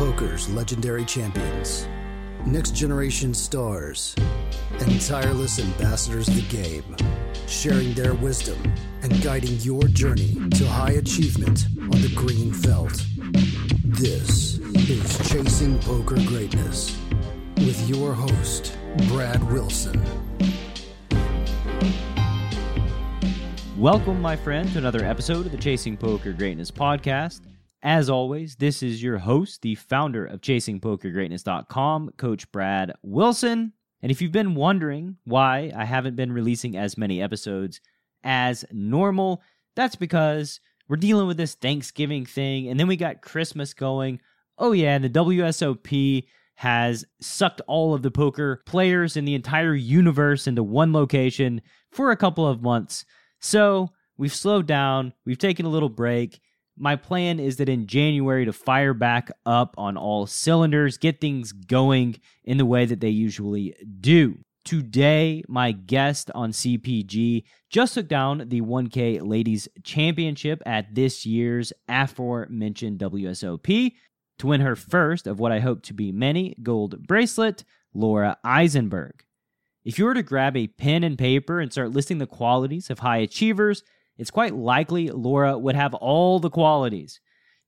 Poker's legendary champions, next generation stars, and tireless ambassadors of the game, sharing their wisdom and guiding your journey to high achievement on the green felt. This is Chasing Poker Greatness with your host, Brad Wilson. Welcome, my friend, to another episode of the Chasing Poker Greatness podcast. As always, this is your host, the founder of ChasingPokerGreatness.com, Coach Brad Wilson. And if you've been wondering why I haven't been releasing as many episodes as normal, that's because we're dealing with this Thanksgiving thing, and then we got Christmas going. Oh, yeah, and the WSOP has sucked all of the poker players in the entire universe into one location for a couple of months. So we've slowed down, we've taken a little break. My plan is that in January to fire back up on all cylinders, get things going in the way that they usually do. Today, my guest on CPG just took down the 1K Ladies Championship at this year's aforementioned WSOP to win her first of what I hope to be many gold bracelet, Laura Eisenberg. If you were to grab a pen and paper and start listing the qualities of high achievers, it's quite likely Laura would have all the qualities.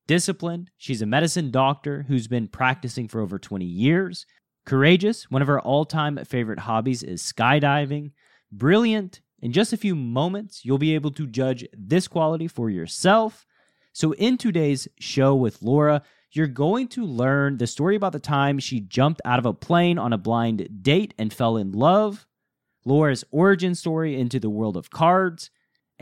Disciplined, she's a medicine doctor who's been practicing for over 20 years. Courageous, one of her all time favorite hobbies is skydiving. Brilliant, in just a few moments, you'll be able to judge this quality for yourself. So, in today's show with Laura, you're going to learn the story about the time she jumped out of a plane on a blind date and fell in love, Laura's origin story into the world of cards,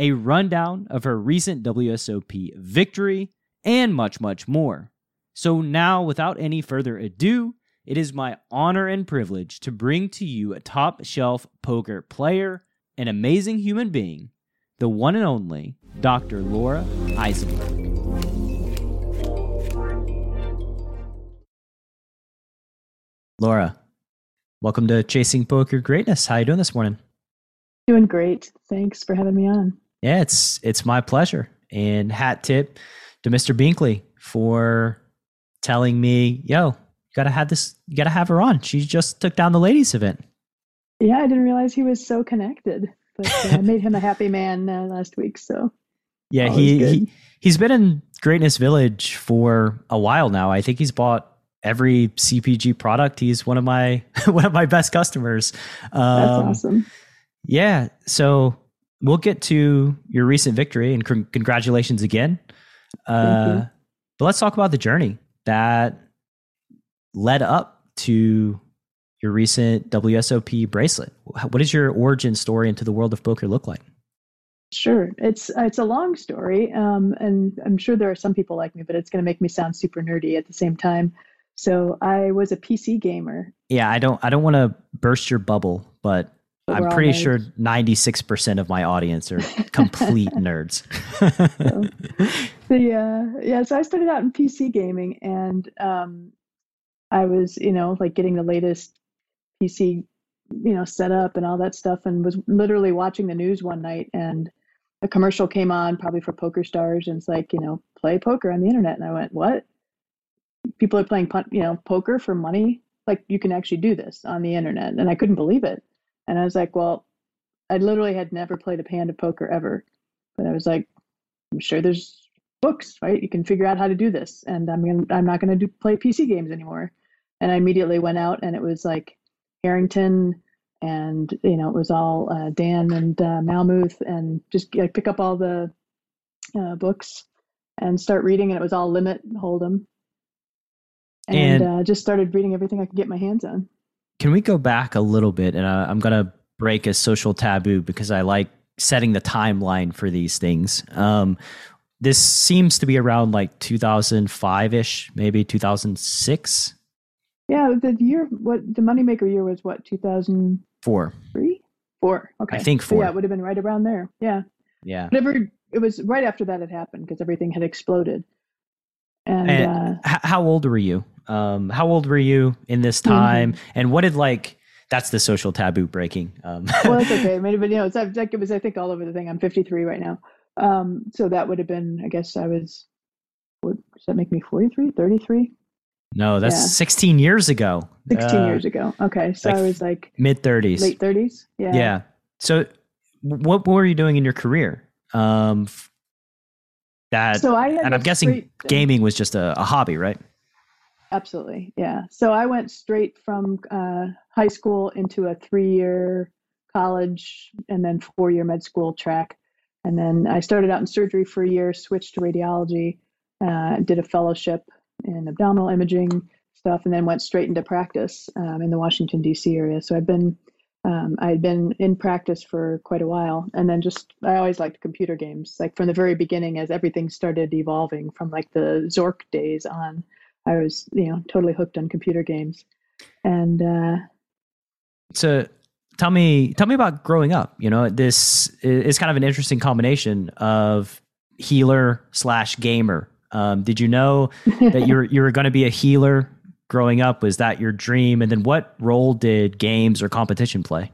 a rundown of her recent WSOP victory, and much, much more. So, now, without any further ado, it is my honor and privilege to bring to you a top shelf poker player, an amazing human being, the one and only Dr. Laura Eisenberg. Laura, welcome to Chasing Poker Greatness. How are you doing this morning? Doing great. Thanks for having me on. Yeah, it's it's my pleasure. And hat tip to Mr. Binkley for telling me, yo, you gotta have this you gotta have her on. She just took down the ladies event. Yeah, I didn't realize he was so connected. But uh, I made him a happy man uh, last week. So Yeah, he, he he's been in Greatness Village for a while now. I think he's bought every CPG product. He's one of my one of my best customers. Um, That's awesome. Yeah. So we'll get to your recent victory and c- congratulations again. Uh, but let's talk about the journey that led up to your recent WSOP bracelet. What does your origin story into the world of poker look like? Sure, it's it's a long story, um, and I'm sure there are some people like me, but it's going to make me sound super nerdy at the same time. So I was a PC gamer. Yeah, I don't I don't want to burst your bubble, but I'm pretty sure 96% of my audience are complete nerds. so, uh, yeah, so I started out in PC gaming and um, I was, you know, like getting the latest PC, you know, set up and all that stuff and was literally watching the news one night and a commercial came on probably for Poker Stars and it's like, you know, play poker on the internet and I went, "What? People are playing, you know, poker for money? Like you can actually do this on the internet." And I couldn't believe it. And I was like, well, I literally had never played a hand of poker ever. But I was like, I'm sure there's books, right? You can figure out how to do this. And I'm gonna, I'm not going to do play PC games anymore. And I immediately went out, and it was like Harrington, and you know, it was all uh, Dan and uh, Malmuth, and just like pick up all the uh, books and start reading. And it was all limit hold'em, and, and uh, just started reading everything I could get my hands on. Can we go back a little bit? And uh, I'm going to break a social taboo because I like setting the timeline for these things. Um, this seems to be around like 2005 ish, maybe 2006. Yeah, the year, what the Moneymaker year was what, 2004? Three? Four. Okay. I think four. So yeah, it would have been right around there. Yeah. Yeah. Whatever, it was right after that had happened because everything had exploded. And, and uh, how old were you? Um, how old were you in this mm-hmm. time? Mm-hmm. And what did like that's the social taboo breaking. Um. well, that's okay. I mean, but you know, it's like it was. I think all over the thing. I'm 53 right now, um, so that would have been. I guess I was. What, does that make me 43? 33? No, that's yeah. 16 years ago. 16 uh, years ago. Okay. So like I was like mid 30s. Late 30s. Yeah. Yeah. So what, what were you doing in your career? Um, that, so I and I'm guessing gaming was just a, a, hobby, right? Absolutely. Yeah. So I went straight from uh, high school into a three year college and then four year med school track. And then I started out in surgery for a year, switched to radiology, uh, did a fellowship in abdominal imaging stuff, and then went straight into practice um, in the Washington D.C. area. So I've been um, I had been in practice for quite a while, and then just I always liked computer games. Like from the very beginning, as everything started evolving from like the Zork days on, I was you know totally hooked on computer games. And uh, so, tell me, tell me about growing up. You know, this is kind of an interesting combination of healer slash gamer um, did you know that you were you were going to be a healer growing up? Was that your dream? And then what role did games or competition play?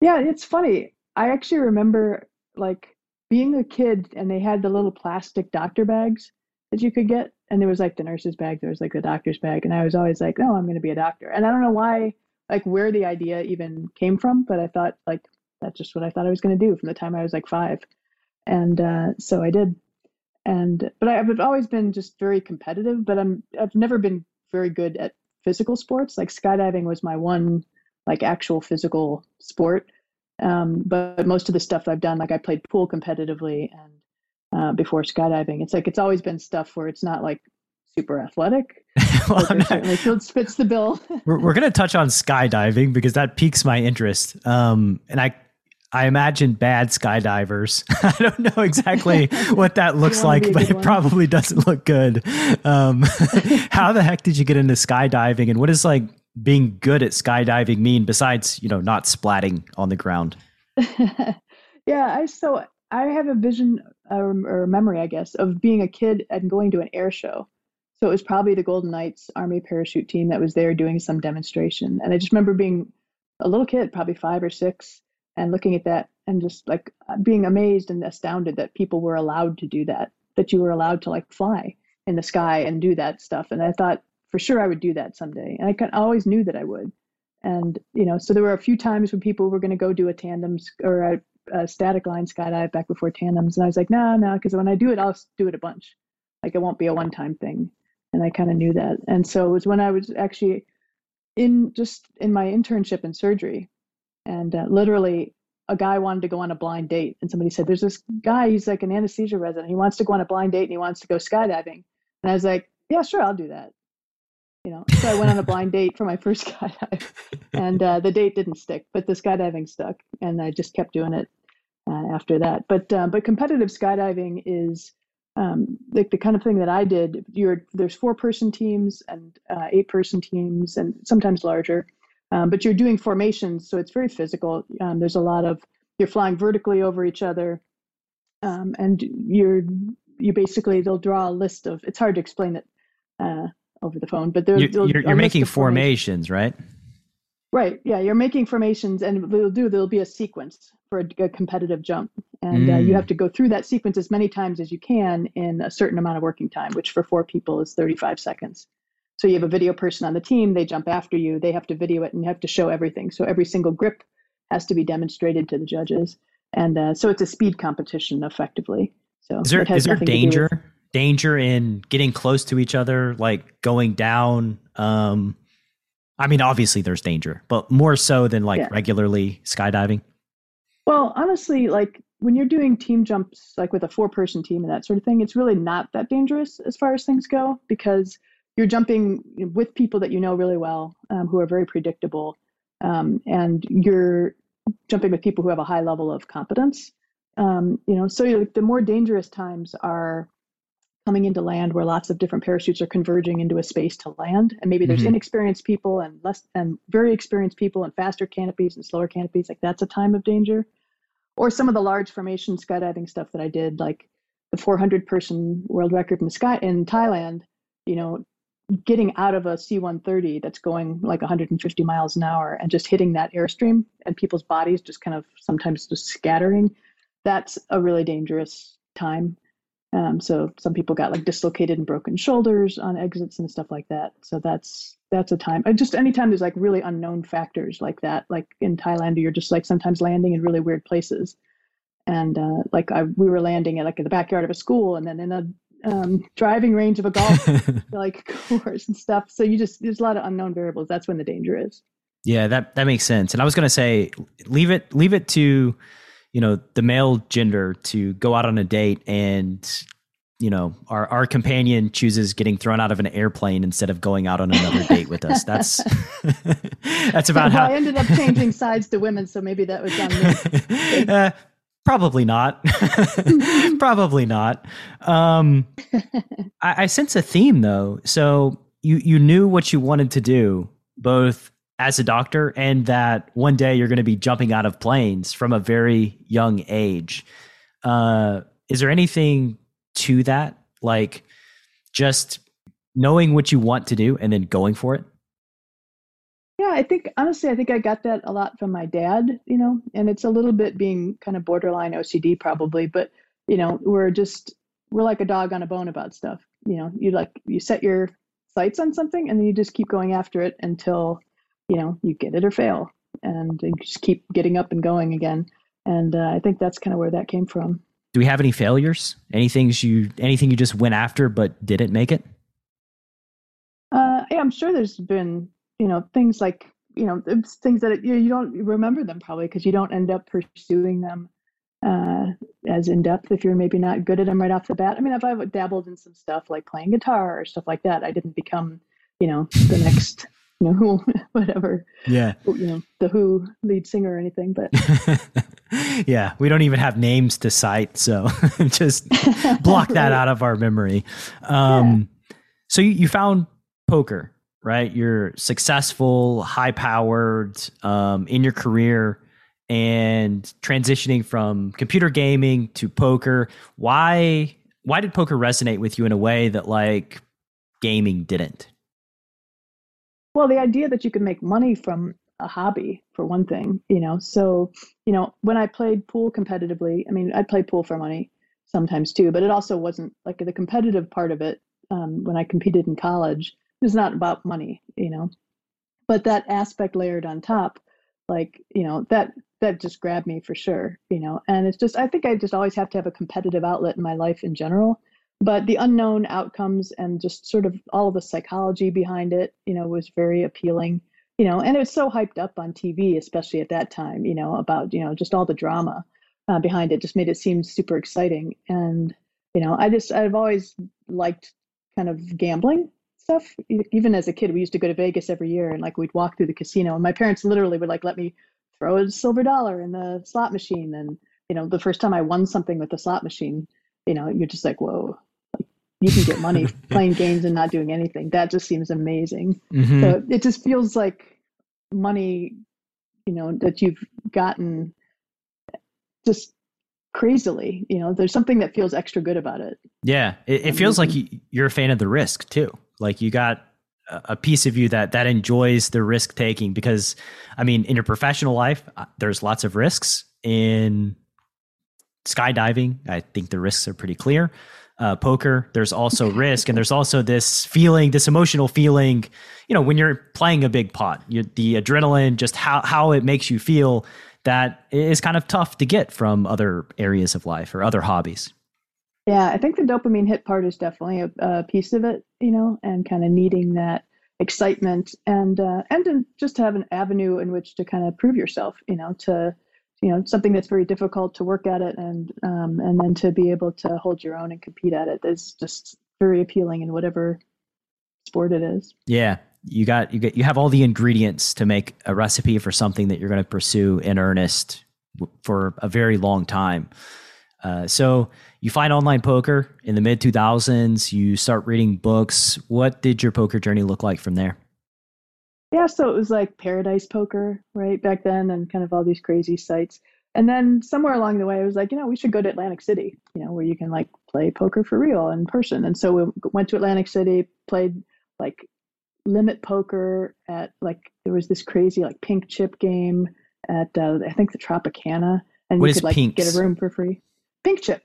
Yeah, it's funny. I actually remember like being a kid and they had the little plastic doctor bags that you could get. And there was like the nurse's bag, there was like the doctor's bag. And I was always like, no, I'm going to be a doctor. And I don't know why, like where the idea even came from, but I thought like that's just what I thought I was going to do from the time I was like five. And uh, so I did and but I've always been just very competitive. But I'm I've never been very good at physical sports. Like skydiving was my one like actual physical sport. Um, but most of the stuff I've done, like I played pool competitively and uh, before skydiving, it's like it's always been stuff where it's not like super athletic. well, certainly fits the bill. we're we're going to touch on skydiving because that piques my interest. Um, and I I imagine bad skydivers. I don't know exactly what that looks like, but it one. probably doesn't look good. Um, how the heck did you get into skydiving, and what does like being good at skydiving mean besides you know not splatting on the ground? yeah, I so I have a vision or, or memory, I guess, of being a kid and going to an air show. So it was probably the Golden Knights Army parachute team that was there doing some demonstration, and I just remember being a little kid, probably five or six and looking at that and just like being amazed and astounded that people were allowed to do that, that you were allowed to like fly in the sky and do that stuff. And I thought for sure I would do that someday. And I, always knew that I would. And, you know, so there were a few times when people were going to go do a tandem or a, a, static line skydive back before tandems. And I was like, no, no, because when I do it, I'll do it a bunch. Like it won't be a one time thing. And I kind of knew that. And so it was when I was actually in just in my internship in surgery and uh, literally a guy wanted to go on a blind date and somebody said there's this guy he's like an anesthesia resident he wants to go on a blind date and he wants to go skydiving and i was like yeah sure i'll do that you know so i went on a blind date for my first skydive and uh, the date didn't stick but the skydiving stuck and i just kept doing it uh, after that but um, but competitive skydiving is um, like the kind of thing that I did. You're there's four person teams and uh, eight person teams and sometimes larger, um, but you're doing formations, so it's very physical. Um, there's a lot of you're flying vertically over each other, um, and you're you basically they'll draw a list of. It's hard to explain it uh, over the phone, but you're, you're, you're making formations, formations, right? Right. Yeah, you're making formations, and they'll do. There'll be a sequence for a, a competitive jump, and mm. uh, you have mm. to go through that sequence as many times as you can in a certain amount of working time, which for four people is 35 seconds. So you have a video person on the team, they jump after you, they have to video it and you have to show everything. So every single grip has to be demonstrated to the judges. And uh, so it's a speed competition effectively. So is there, is there danger? Danger in getting close to each other, like going down. Um, I mean, obviously there's danger, but more so than like yeah. regularly skydiving. Well, honestly, like when you're doing team jumps, like with a four person team and that sort of thing, it's really not that dangerous as far as things go because you're jumping with people that you know really well, um, who are very predictable, um, and you're jumping with people who have a high level of competence. Um, you know, so like, the more dangerous times are coming into land where lots of different parachutes are converging into a space to land, and maybe there's mm-hmm. inexperienced people and less and very experienced people and faster canopies and slower canopies. Like that's a time of danger. Or some of the large formation skydiving stuff that I did, like the 400 person world record in sky in Thailand. You know, getting out of a C-130 that's going like 150 miles an hour and just hitting that airstream and people's bodies just kind of sometimes just scattering, that's a really dangerous time. Um, so some people got like dislocated and broken shoulders on exits and stuff like that. So that's that's a time. Just anytime there's like really unknown factors like that, like in Thailand, you're just like sometimes landing in really weird places. And uh, like I, we were landing at like in the backyard of a school, and then in a um, driving range of a golf like course and stuff. So you just there's a lot of unknown variables. That's when the danger is. Yeah, that that makes sense. And I was going to say, leave it leave it to you know the male gender to go out on a date and you know our our companion chooses getting thrown out of an airplane instead of going out on another date with us. That's that's about well, how i ended up changing sides to women so maybe that was on me. Uh, probably not. Probably not. Um, I, I sense a theme though. So you you knew what you wanted to do both as a doctor and that one day you're going to be jumping out of planes from a very young age. Uh, is there anything to that? Like just knowing what you want to do and then going for it? Yeah, I think honestly, I think I got that a lot from my dad, you know, and it's a little bit being kind of borderline OCD probably, but you know, we're just we're like a dog on a bone about stuff. You know, you like you set your sights on something and then you just keep going after it until you know you get it or fail and you just keep getting up and going again. And uh, i think that's kind of where that came from. Do we have any failures? Anything you anything you just went after but didn't make it? Uh, yeah, i'm sure there's been you know things like you know things that it, you, you don't remember them probably because you don't end up pursuing them uh, as in depth if you're maybe not good at them right off the bat. I mean, if I've dabbled in some stuff like playing guitar or stuff like that, I didn't become, you know, the next you know who whatever yeah. you know the who lead singer or anything but yeah we don't even have names to cite so just block right. that out of our memory. Um yeah. so you, you found poker right? You're successful high powered um in your career and transitioning from computer gaming to poker. Why why did poker resonate with you in a way that like gaming didn't well, the idea that you can make money from a hobby, for one thing, you know. So, you know, when I played pool competitively, I mean, I played pool for money sometimes too, but it also wasn't like the competitive part of it. Um, when I competed in college, it's not about money, you know. But that aspect layered on top, like you know, that that just grabbed me for sure, you know. And it's just, I think I just always have to have a competitive outlet in my life in general but the unknown outcomes and just sort of all of the psychology behind it you know was very appealing you know and it was so hyped up on tv especially at that time you know about you know just all the drama uh, behind it just made it seem super exciting. And you know i just i've always liked kind of gambling stuff. Even as a kid we used to go to vegas every year and like we'd walk through the casino and my parents literally would like let me throw a silver dollar in the slot machine. And you know the first time i won something with the slot machine you know, you're just like, whoa, you can get money playing games and not doing anything. That just seems amazing. Mm-hmm. So it just feels like money, you know, that you've gotten just crazily. You know, there's something that feels extra good about it. Yeah, it, it feels like you're a fan of the risk too. Like you got a piece of you that that enjoys the risk taking because i mean in your professional life uh, there's lots of risks in skydiving, I think the risks are pretty clear. Uh, poker, there's also risk, and there's also this feeling, this emotional feeling. You know, when you're playing a big pot, you, the adrenaline, just how how it makes you feel, that is kind of tough to get from other areas of life or other hobbies. Yeah, I think the dopamine hit part is definitely a, a piece of it. You know, and kind of needing that excitement and uh, and just to have an avenue in which to kind of prove yourself. You know, to you know something that's very difficult to work at it and um, and then to be able to hold your own and compete at it is just very appealing in whatever sport it is. Yeah. You got you get you have all the ingredients to make a recipe for something that you're going to pursue in earnest for a very long time. Uh, so you find online poker in the mid 2000s you start reading books. What did your poker journey look like from there yeah, so it was like Paradise Poker, right, back then, and kind of all these crazy sites. And then somewhere along the way, I was like, you know, we should go to Atlantic City, you know, where you can like play poker for real in person. And so we went to Atlantic City, played like limit poker at like there was this crazy like pink chip game at uh, I think the Tropicana, and what you could like pinks? get a room for free. Pink chip.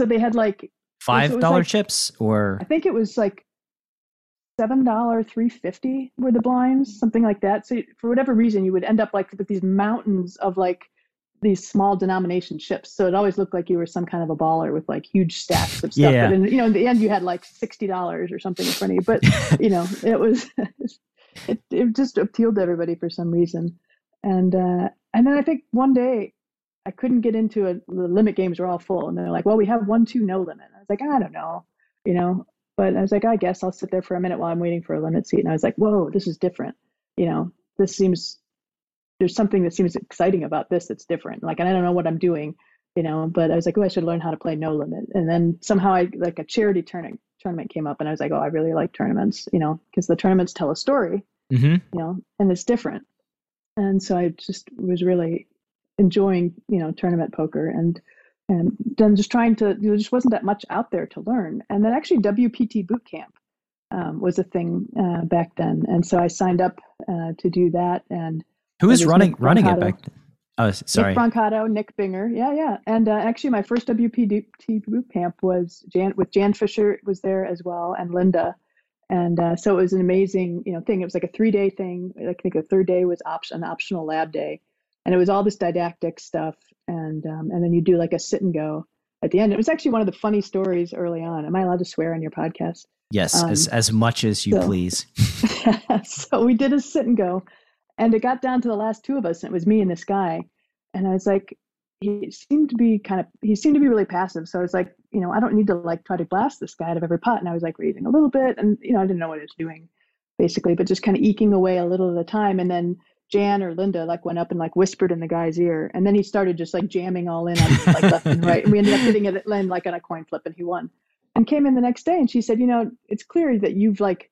So they had like five dollar like, chips or I think it was like seven dollar three fifty were the blinds, something like that. So for whatever reason, you would end up like with these mountains of like these small denomination chips. So it always looked like you were some kind of a baller with like huge stacks of stuff. Yeah. But in, you know, in the end, you had like sixty dollars or something in front of you. But you know, it was it it just appealed to everybody for some reason. And uh, and then I think one day I couldn't get into a, the limit games were all full, and they're like, well, we have one two no limit. I was like, I don't know, you know. But I was like, I guess I'll sit there for a minute while I'm waiting for a limit seat. And I was like, whoa, this is different. You know, this seems there's something that seems exciting about this that's different. Like, and I don't know what I'm doing, you know, but I was like, oh, I should learn how to play no limit. And then somehow I like a charity tournament tournament came up, and I was like, oh, I really like tournaments, you know, because the tournaments tell a story, mm-hmm. you know, and it's different. And so I just was really enjoying, you know, tournament poker and and then just trying to there just wasn't that much out there to learn. And then actually WPT boot camp um, was a thing uh, back then, and so I signed up uh, to do that. And who is running running it back then? Oh, sorry. Nick Brancato, Nick Binger. Yeah, yeah. And uh, actually, my first WPT boot camp was Jan with Jan Fisher was there as well, and Linda. And uh, so it was an amazing, you know, thing. It was like a three day thing. I think the third day was option, an optional lab day, and it was all this didactic stuff. And um, and then you do like a sit and go at the end. It was actually one of the funny stories early on. Am I allowed to swear on your podcast? Yes, um, as as much as you so, please. so we did a sit and go, and it got down to the last two of us, and it was me and this guy. And I was like, he seemed to be kind of, he seemed to be really passive. So I was like, you know, I don't need to like try to blast this guy out of every pot. And I was like raising a little bit, and you know, I didn't know what I was doing, basically, but just kind of eking away a little at a time. And then Jan or Linda like went up and like whispered in the guy's ear, and then he started just like jamming all in on like left and right, and we ended up hitting it in like on a coin flip, and he won. And came in the next day, and she said, you know, it's clear that you've like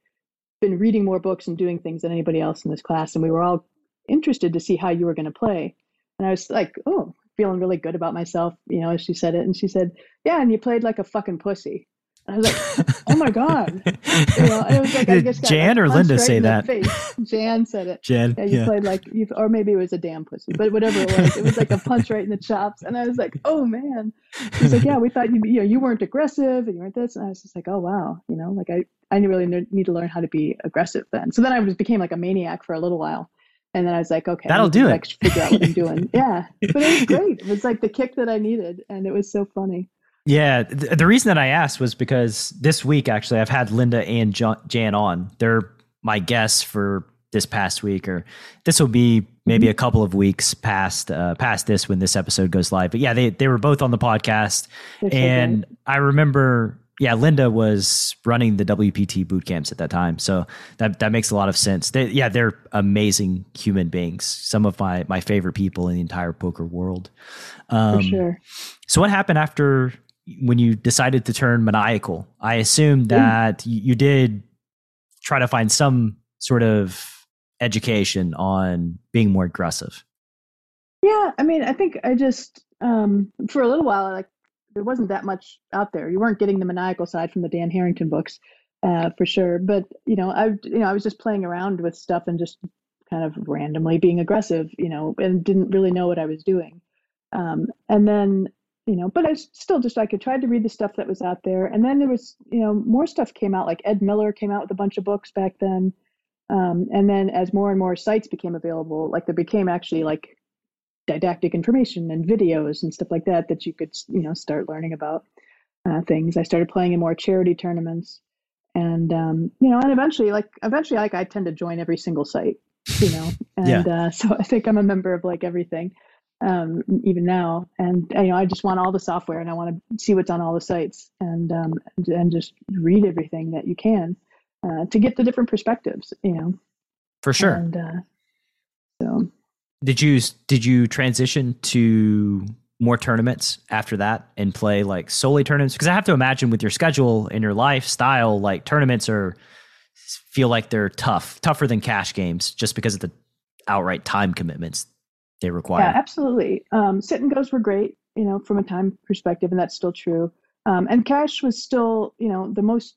been reading more books and doing things than anybody else in this class, and we were all interested to see how you were going to play. And I was like, oh, feeling really good about myself, you know, as she said it. And she said, yeah, and you played like a fucking pussy. I was like, oh my God. You know, it was like, I guess Jan or Linda say that? Jan said it. Jan. Yeah, you yeah. played like, you, or maybe it was a damn pussy, but whatever it was, it was like a punch right in the chops. And I was like, oh man. He's like, yeah, we thought you, you know, you weren't aggressive and you weren't this. And I was just like, oh wow, you know, like I, I really need to learn how to be aggressive then. So then I just became like a maniac for a little while. And then I was like, okay, that'll do it. Figure out what I'm doing. yeah, but it was great. It was like the kick that I needed, and it was so funny. Yeah, the, the reason that I asked was because this week actually I've had Linda and Jan on. They're my guests for this past week, or this will be maybe a couple of weeks past uh, past this when this episode goes live. But yeah, they they were both on the podcast, and I remember yeah, Linda was running the WPT boot camps at that time, so that that makes a lot of sense. They, yeah, they're amazing human beings. Some of my my favorite people in the entire poker world. Um, For sure. So, what happened after when you decided to turn maniacal? I assume that you, you did try to find some sort of education on being more aggressive. Yeah, I mean, I think I just um, for a little while, like there wasn't that much out there. You weren't getting the maniacal side from the Dan Harrington books, uh, for sure. But you know, I you know I was just playing around with stuff and just kind of randomly being aggressive, you know, and didn't really know what I was doing. Um, and then you know, but I still just like I tried to read the stuff that was out there, and then there was you know more stuff came out. Like Ed Miller came out with a bunch of books back then. Um, and then as more and more sites became available, like there became actually like didactic information and videos and stuff like that that you could you know start learning about uh, things. I started playing in more charity tournaments, and um, you know, and eventually, like eventually, like I tend to join every single site, you know, and yeah. uh, so I think I'm a member of like everything, um, even now. And you know, I just want all the software, and I want to see what's on all the sites, and um, and, just read everything that you can uh, to get the different perspectives, you know. For sure. And uh, so did you did you transition to more tournaments after that and play like solely tournaments? Because I have to imagine with your schedule and your lifestyle, like tournaments are feel like they're tough, tougher than cash games, just because of the outright time commitments they require. Yeah, absolutely. Um, sit and goes were great, you know, from a time perspective, and that's still true. Um, and cash was still, you know, the most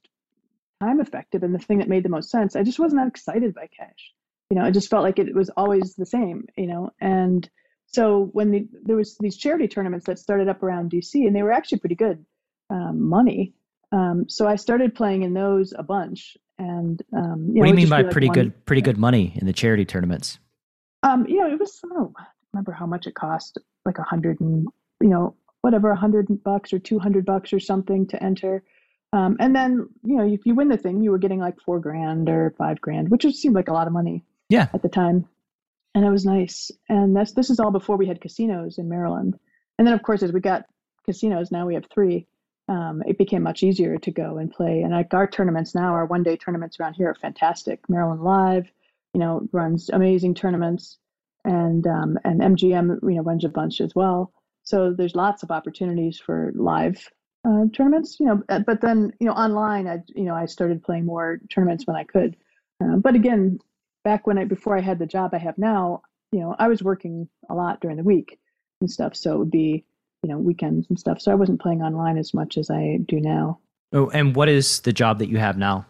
time effective and the thing that made the most sense. I just wasn't that excited by cash you know, it just felt like it was always the same, you know. And so when the, there was these charity tournaments that started up around DC, and they were actually pretty good um, money. Um, so I started playing in those a bunch. And um, you what know, do you mean by pretty one, good, pretty good money in the charity tournaments? Um, you know, it was I don't remember how much it cost, like a hundred and you know whatever, a hundred bucks or two hundred bucks or something to enter. Um, and then you know if you win the thing, you were getting like four grand or five grand, which just seemed like a lot of money. Yeah. At the time, and it was nice. And that's this is all before we had casinos in Maryland. And then of course as we got casinos, now we have three. Um, it became much easier to go and play. And like our tournaments now, our one day tournaments around here are fantastic. Maryland Live, you know, runs amazing tournaments, and um, and MGM, you know, runs a bunch as well. So there's lots of opportunities for live uh, tournaments, you know. But then, you know, online, I you know I started playing more tournaments when I could. Uh, but again, back when I before I had the job I have now, you know, I was working a lot during the week and stuff, so it would be you know weekends and stuff. So I wasn't playing online as much as I do now. Oh, and what is the job that you have now?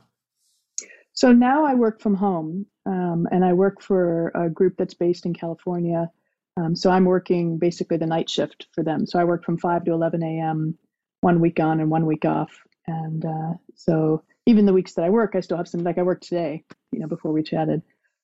So now I work from home, um, and I work for a group that's based in California. Um, so I'm working basically the night shift for them. So I work from 5 to 11 a.m. one week on and one week off. And uh, so even the weeks that I work, I still have some, like I work today, you know, before we chatted.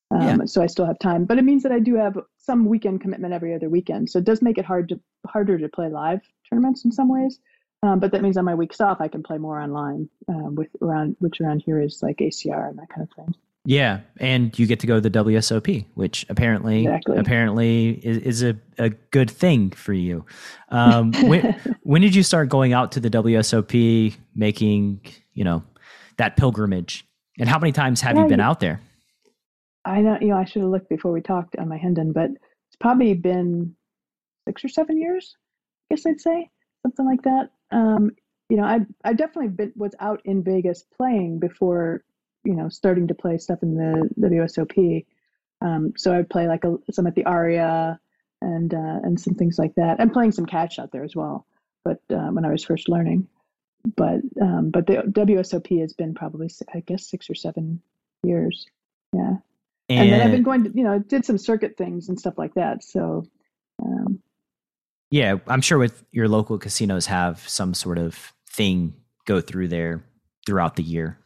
Um, yeah. So I still have time, but it means that I do have some weekend commitment every other weekend. So it does make it hard to harder to play live tournaments in some ways. Um, but that means on my weeks off, I can play more online um, with around which around here is like ACR and that kind of thing. Yeah, and you get to go to the WSOP, which apparently exactly. apparently is, is, a, a good thing for you. Um, when when did you start going out to the WSOP, making you know that pilgrimage, and how many times have yeah, you been out there? I know you know I should have looked before we talked on my Hendon, but it's probably been six or seven years. I guess I'd say something like that. Um, you know, I I definitely been, was out in Vegas playing before you know, starting to play stuff in the WSOP. Um, so I'd play like a, some at the Aria and uh, and some things like that. I'm playing some catch out there as well, but uh, when I was first learning. But um, but the WSOP has been probably I guess six or seven years. Yeah, and, and then I've been going to you know did some circuit things and stuff like that. So. Um, yeah, I'm sure with your local casinos have some sort of thing go through there throughout the year.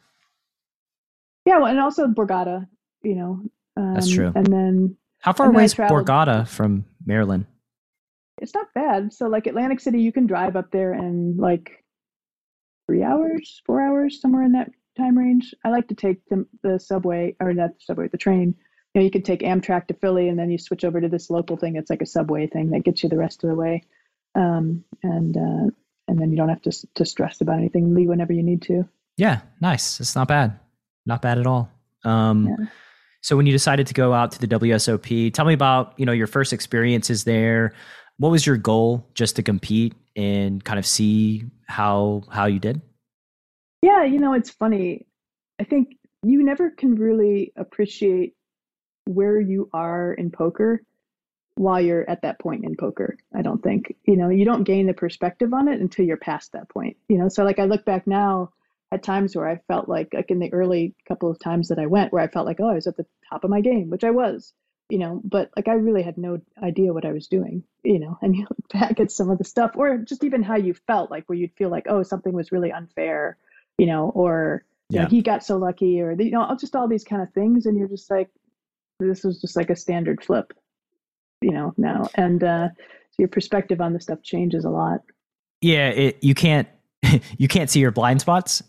Yeah, well, and also Borgata, you know. Um, That's true. And then how far away is Borgata from Maryland? It's not bad. So like Atlantic City, you can drive up there in like three hours, four hours, somewhere in that time range. I like to take the, the subway or not the subway, the train. You know, you can take Amtrak to Philly and then you switch over to this local thing. It's like a subway thing that gets you the rest of the way. Um, and uh, and then you don't have to to stress about anything. Leave whenever you need to. Yeah, nice. It's not bad. Not bad at all. Um, yeah. So when you decided to go out to the WSOP, tell me about you know your first experiences there. What was your goal? Just to compete and kind of see how how you did. Yeah, you know it's funny. I think you never can really appreciate where you are in poker while you're at that point in poker. I don't think you know you don't gain the perspective on it until you're past that point. You know, so like I look back now at times where I felt like, like in the early couple of times that I went, where I felt like, oh, I was at the top of my game, which I was, you know, but like I really had no idea what I was doing, you know, and you look back at some of the stuff, or just even how you felt, like where you'd feel like, oh, something was really unfair, you know, or you yeah. know, he got so lucky, or you know, just all these kind of things, and you're just like, this was just like a standard flip, you know, now, and uh, so your perspective on the stuff changes a lot. Yeah, it, you can't you can't see your blind spots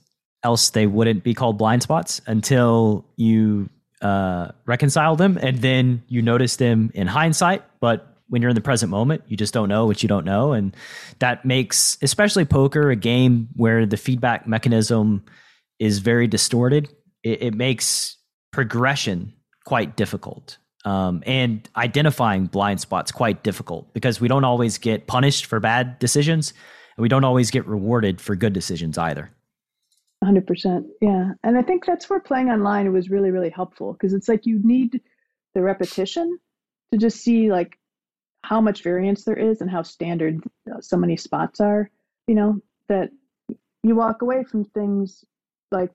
else they wouldn't be called blind spots until you uh, reconcile them and then you notice them in hindsight. But when you're in the present moment, you just don't know what you don't know. And that makes, especially poker, a game where the feedback mechanism is very distorted. It, it makes progression quite difficult. Um, and identifying blind spots quite difficult because we don't always get punished for bad decisions and we don't always get rewarded for good decisions either. 100% yeah and i think that's where playing online was really really helpful because it's like you need the repetition to just see like how much variance there is and how standard uh, so many spots are you know that you walk away from things like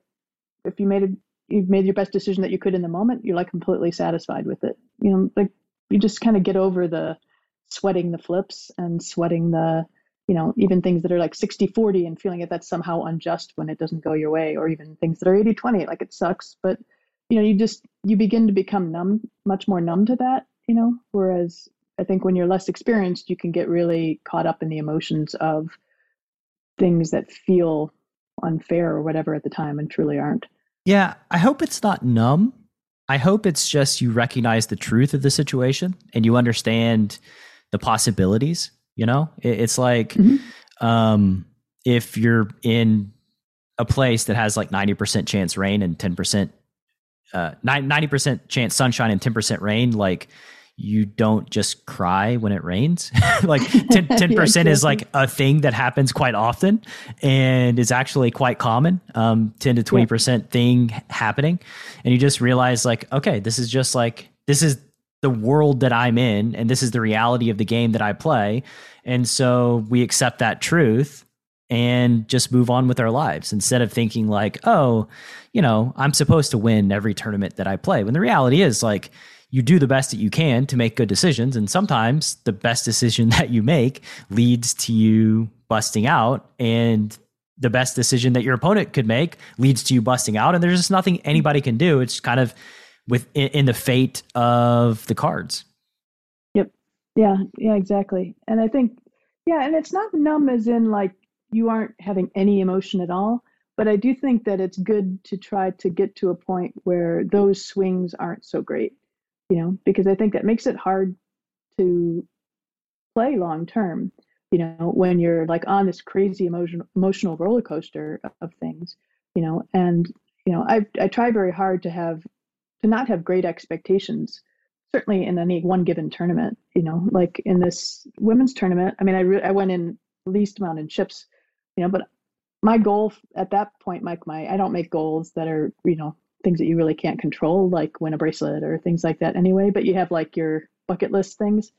if you made a you've made your best decision that you could in the moment you're like completely satisfied with it you know like you just kind of get over the sweating the flips and sweating the you know, even things that are like 60 40 and feeling that that's somehow unjust when it doesn't go your way, or even things that are 80 20, like it sucks. But, you know, you just, you begin to become numb, much more numb to that, you know, whereas I think when you're less experienced, you can get really caught up in the emotions of things that feel unfair or whatever at the time and truly aren't. Yeah, I hope it's not numb. I hope it's just you recognize the truth of the situation and you understand the possibilities you know, it's like mm-hmm. um, if you're in a place that has like 90% chance rain and 10% uh, 90% chance sunshine and 10% rain, like you don't just cry when it rains. like 10, percent is like a thing that happens quite often and is actually quite common. Um, 10 to 20% yeah. thing happening. And you just realize like, okay, this is just like, this is the world that I'm in and this is the reality of the game that I play. And so we accept that truth and just move on with our lives instead of thinking like, oh, you know, I'm supposed to win every tournament that I play. When the reality is like you do the best that you can to make good decisions and sometimes the best decision that you make leads to you busting out and the best decision that your opponent could make leads to you busting out and there's just nothing anybody can do. It's kind of with in, the fate of the cards. Yep. Yeah. Yeah. Exactly. And I think, yeah, and it's not numb as in like you aren't having any emotion at all. But I do think that it's good to try to get to a point where those swings aren't so great, you know, because I think that makes it hard to play long term you know when you're like on this crazy emotion, emotional roller coaster of things you know and you know i i try very hard to have to not have great expectations certainly in any one given tournament you know like in this women's tournament i mean i re- i went in least amount in chips you know but my goal at that point mike my i don't make goals that are you know things that you really can't control like win a bracelet or things like that anyway but you have like your bucket list things.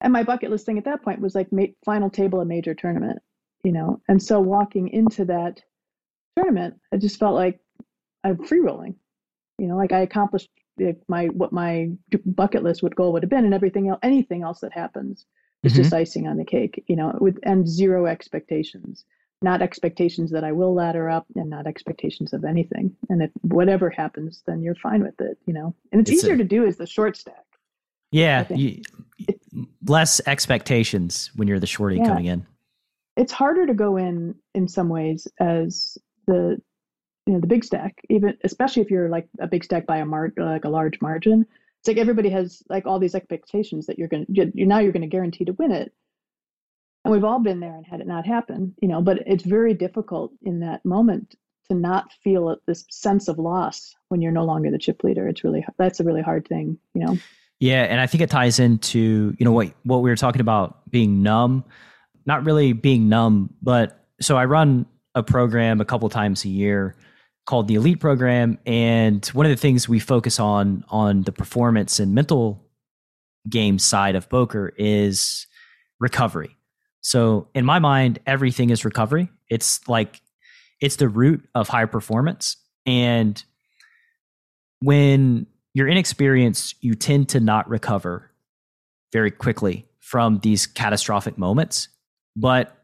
And my bucket list thing at that point was like ma- final table a major tournament you know? And so walking into that tournament i just felt like i'm free rolling you know? Like i accomplished my what my bucket list would goal would have been and everything else anything else that happens is mm-hmm. just icing on the cake you know with and zero expectations not expectations that i will ladder up and not expectations of anything. And if whatever happens then you're fine with it you know? And it's, it's easier a, to do as the short stack yeah you, less expectations when you're the shorty yeah, coming in. It's harder to go in in some ways as the you know the big stack even especially if you're like a big stack by a mar- like a large margin. It's like everybody has like all these expectations that you're going to you now you're going to guarantee to win it and we've all been there and had it not happen you know but it's very difficult in that moment to not feel this sense of loss when you're no longer the chip leader it's really that's a really hard thing you know yeah and i think it ties into you know what what we were talking about being numb not really being numb but so i run a program a couple times a year called the Elite Program, and one of the things we focus on on the performance and mental game side of poker is recovery. So in my mind, everything is recovery. It's like it's the root of high performance. And when you're inexperienced, you tend to not recover very quickly from these catastrophic moments. But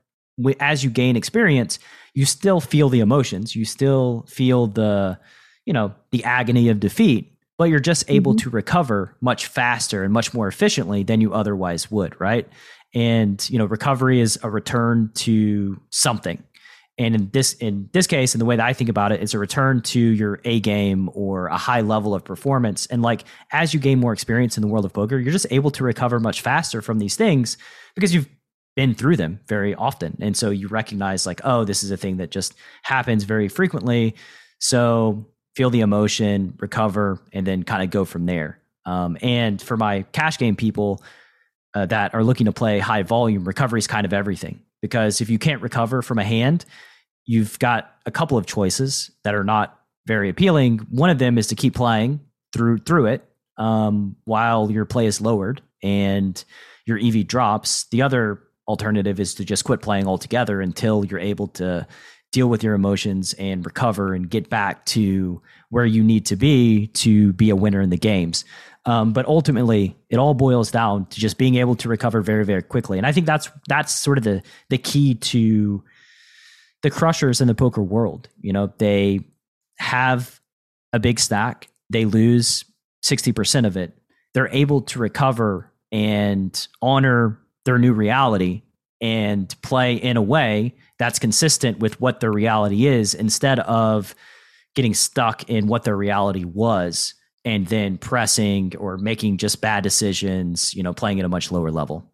as you gain experience, you still feel the emotions, you still feel the, you know, the agony of defeat, but you're just able mm-hmm. to recover much faster and much more efficiently than you otherwise would, right? And you know, recovery is a return to something. And in this in this case, and the way that I think about it, it's a return to your A game or a high level of performance. And like as you gain more experience in the world of poker, you're just able to recover much faster from these things because you've been through them very often. And so you recognize, like, oh, this is a thing that just happens very frequently. So feel the emotion, recover, and then kind of go from there. Um, and for my cash game people uh, that are looking to play high volume, recovery is kind of everything. Because if you can't recover from a hand, you've got a couple of choices that are not very appealing. One of them is to keep playing through through it um, while your play is lowered and your EV drops. The other alternative is to just quit playing altogether until you're able to deal with your emotions and recover and get back to where you need to be to be a winner in the games. Um, but ultimately, it all boils down to just being able to recover very, very quickly. And I think that's that's sort of the the key to the crushers in the poker world. You know, they have a big stack, they lose sixty percent of it. They're able to recover and honor their new reality and play in a way that's consistent with what their reality is instead of getting stuck in what their reality was and then pressing or making just bad decisions, you know, playing at a much lower level.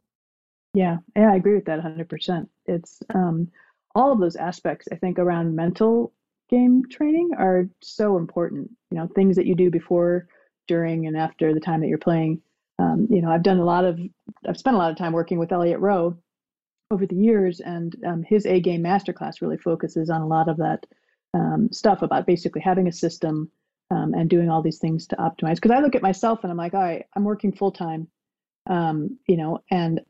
Yeah, yeah, I agree with that 100%. It's um, all of those aspects, I think, around mental game training are so important. You know, things that you do before, during, and after the time that you're playing. Um, you know, I've done a lot of, I've spent a lot of time working with Elliot Roe over the years, and um, his A Game Masterclass really focuses on a lot of that um, stuff about basically having a system um, and doing all these things to optimize. Because I look at myself and I'm like, all right, I'm working full time, um, you know, and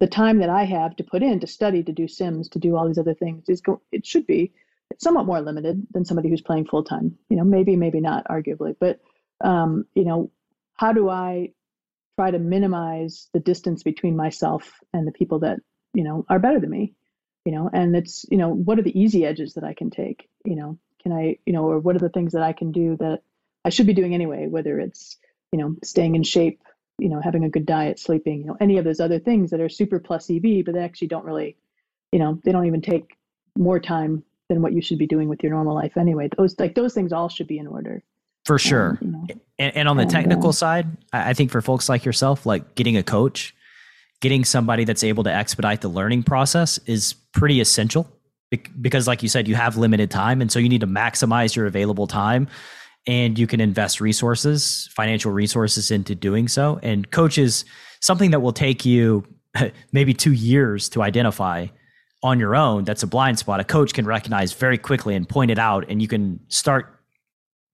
the time that I have to put in to study, to do sims, to do all these other things is go. It should be somewhat more limited than somebody who's playing full time. You know, maybe, maybe not, arguably, but um, you know, how do I try to minimize the distance between myself and the people that you know are better than me? You know, and it's you know, what are the easy edges that I can take? You know, can I, you know, or what are the things that I can do that I should be doing anyway, whether it's, you know, staying in shape, you know, having a good diet, sleeping, you know, any of those other things that are super plus EV, but they actually don't really, you know, they don't even take more time than what you should be doing with your normal life anyway. Those like those things all should be in order. For sure. Um, you know, and, and, on the and, technical uh, side, I think for folks like yourself, like getting a coach, getting somebody that's able to expedite the learning process is pretty essential because like you said you have limited time and so you need to maximize your available time and you can invest resources financial resources into doing so. And coaches something that will take you maybe 2 years to identify on your own. That's a blind spot. A coach can recognize very quickly and point it out and you can start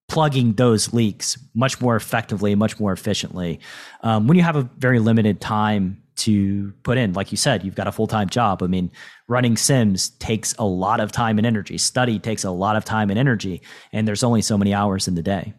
plugging those leaks much more effectively much more efficiently. Um, when you have a very limited time to put in. Like you said, you've got a full time job. I mean, running Sims takes a lot of time and energy. Study takes a lot of time and energy, and there's only so many hours in the day.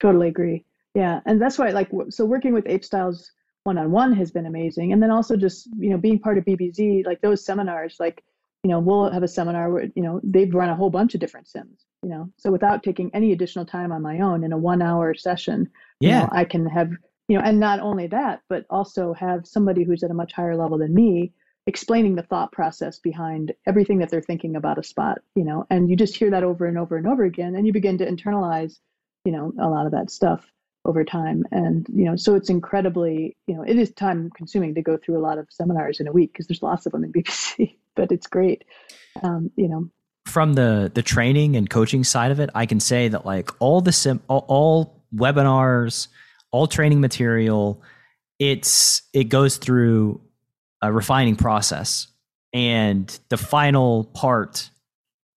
Totally agree. Yeah, and that's why, like, so working with Apestyles one on one has been amazing, and then also just you know being part of BBZ, like those seminars, like you know we'll have a seminar where you know they've run a whole bunch of different sims you know so without taking any additional time on my own in a one hour session yeah you know, i can have you know and not only that but also have somebody who's at a much higher level than me explaining the thought process behind everything that they're thinking about a spot you know and you just hear that over and over and over again and you begin to internalize you know a lot of that stuff over time. And you know so it's incredibly you know it is time consuming to go through a lot of seminars in a week because there's lots of them in BBZ but it's great. Um, you know. From the the training and coaching side of it i can say that like all the sim all, all webinars all training material it's it goes through a refining process. And the final part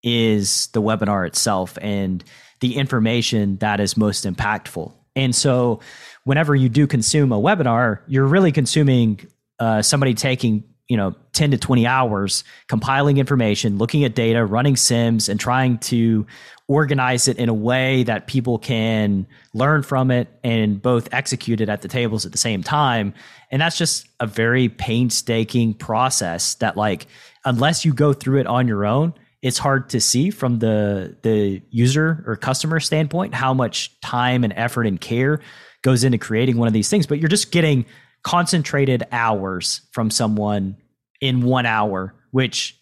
is the webinar itself and the information that is most impactful. And so whenever you do consume a webinar you're really consuming uh, somebody taking you know 10 to 20 hours compiling information looking at data running sims and trying to organize it in a way that people can learn from it and both execute it at the tables at the same time. And that's just a very painstaking process that like unless you go through it on your own it's hard to see from the the user or customer standpoint how much time and effort and care goes into creating one of these things. But you're just getting concentrated hours from someone in one hour, which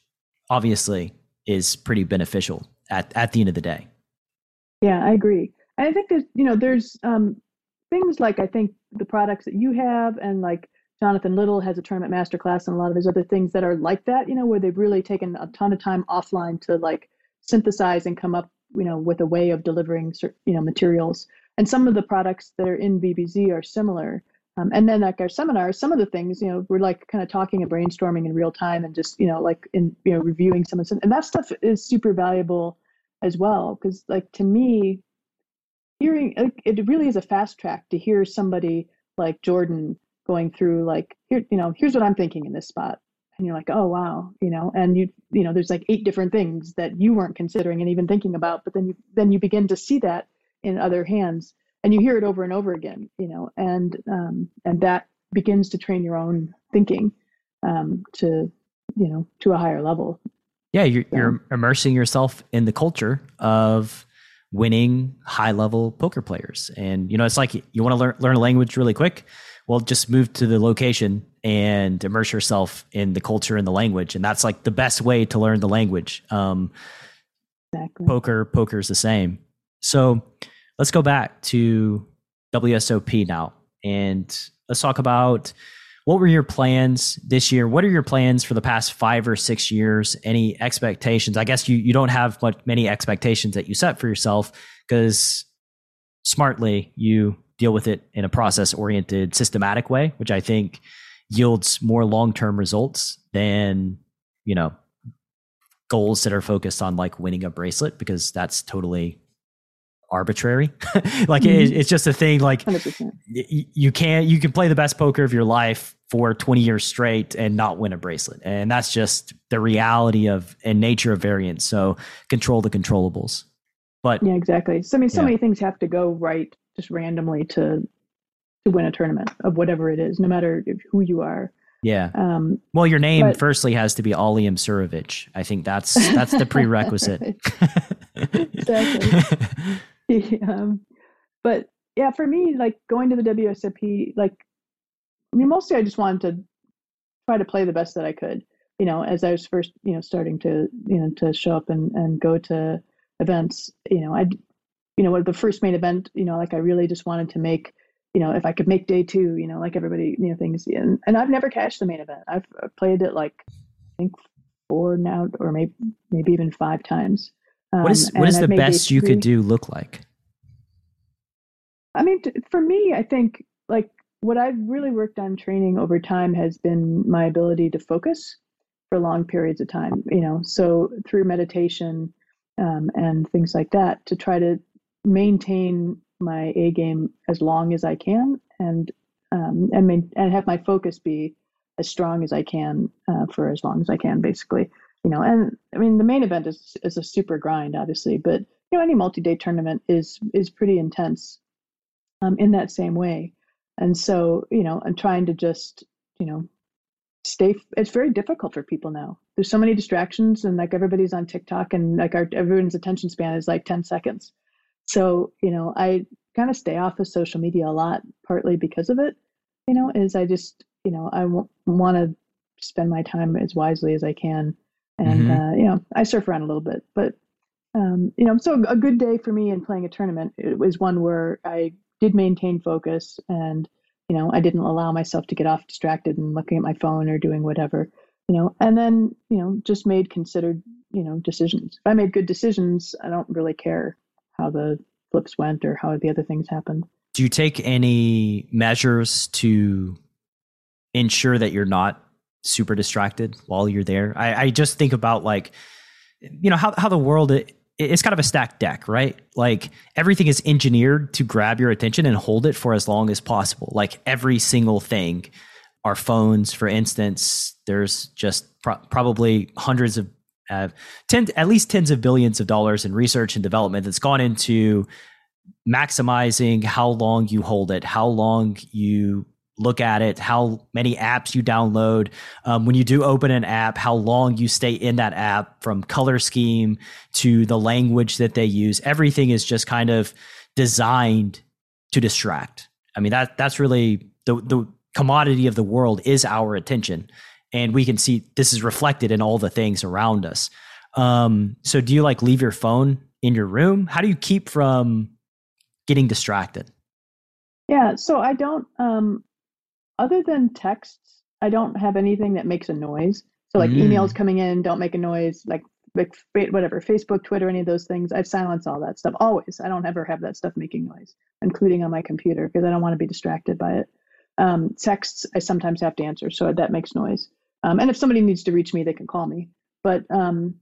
obviously is pretty beneficial at, at the end of the day. Yeah, I agree. I think that, you know, there's um, things like I think the products that you have and like Jonathan Little has a tournament masterclass and a lot of his other things that are like that, you know, where they've really taken a ton of time offline to like synthesize and come up, you know, with a way of delivering, you know, materials. And some of the products that are in BBZ are similar. Um, and then like our seminars, some of the things, you know, we're like kind of talking and brainstorming in real time and just, you know, like in, you know, reviewing some of and that stuff is super valuable as well. Cause like to me, hearing, it really is a fast track to hear somebody like Jordan going through like, here, you know, here's what I'm thinking in this spot. And you're like, oh, wow, you know, and you, you know, there's like eight different things that you weren't considering and even thinking about, but then you, then you begin to see that in other hands and you hear it over and over again you know and um, and that begins to train your own thinking um, to you know to a higher level. Yeah you're, so. you're immersing yourself in the culture of winning high level poker players. And you know it's like you want to learn learn a language really quick. Well just move to the location and immerse yourself in the culture and the language. And that's like the best way to learn the language. Um, exactly. poker poker is the same. So let's go back to WSOP now and let's talk about what were your plans this year? What are your plans for the past five or six years? Any expectations? I guess you, you don't have much, many expectations that you set for yourself because smartly you deal with it in a process oriented, systematic way, which I think yields more long term results than, you know, goals that are focused on like winning a bracelet because that's totally arbitrary. like mm-hmm. it, it's just a thing. Like y- you can't you can play the best poker of your life for 20 years straight and not win a bracelet, and that's just the reality of and nature of variance. So control the controllables. But yeah, exactly. So I mean, so yeah. many things have to go right just randomly to to win a tournament of whatever it is, no matter who you are. Yeah. Um, well, your name but, firstly has to be Ali Imsirovic. I think that's that's the prerequisite. exactly. um, but yeah, for me, like going to the WSOP, like I mean, mostly I just wanted to try to play the best that I could. You know, as I was first, you know, starting to, you know, to show up and and go to events. You know, I, you know, the first main event. You know, like I really just wanted to make. You know, if I could make day two, you know, like everybody, you know, things. And and I've never cashed the main event. I've played it like I think four now, or maybe maybe even five times. Um, what is what is the best you could do look like? I mean, t- for me, I think like what I've really worked on training over time has been my ability to focus for long periods of time. You know, so through meditation um, and things like that, to try to maintain my A game as long as I can, and um, and, main, and have my focus be as strong as I can uh, for as long as I can, basically you know, and I mean the main event is is a super grind, obviously, but you know any multi-day tournament is is pretty intense um, in that same way. And so you know, I'm trying to just you know stay. It's very difficult for people now. There's so many distractions, and like everybody's on TikTok, and like our everyone's attention span is like 10 seconds. So you know, I kind of stay off of social media a lot, partly because of it. You know, is I just you know I w- want to spend my time as wisely as I can and mm-hmm. uh, you know I surf around a little bit, but um, you know, so a good day for me in playing a tournament it was one where I did maintain focus and you know I didn't allow myself to get off distracted and looking at my phone or doing whatever, you know, and then you know just made considered you know decisions. If I made good decisions, I don't really care how the flips went or how the other things happened. Do you take any measures to ensure that you're not super distracted while you're there. I, I just think about like, you know, how, how the world, it, it's kind of a stacked deck, right? Like everything is engineered to grab your attention and hold it for as long as possible. Like every single thing, our phones, for instance, there's just pro- probably hundreds of, uh, ten, at least tens of billions of dollars in research and development that's gone into maximizing how long you hold it, how long you look at it, how many apps you download. Um, when you do open an app, how long you stay in that app from color scheme to the language that they use. Everything is just kind of designed to distract. I mean, that that's really the, the commodity of the world is our attention. And we can see this is reflected in all the things around us. Um, so do you like leave your phone in your room? How do you keep from getting distracted? Yeah, so I don't um other than texts, I don't have anything that makes a noise. So like mm. emails coming in don't make a noise. Like whatever Facebook, Twitter, any of those things, I've silenced all that stuff always. I don't ever have that stuff making noise, including on my computer because I don't want to be distracted by it. Um, texts I sometimes have to answer, so that makes noise. Um, and if somebody needs to reach me, they can call me. But um,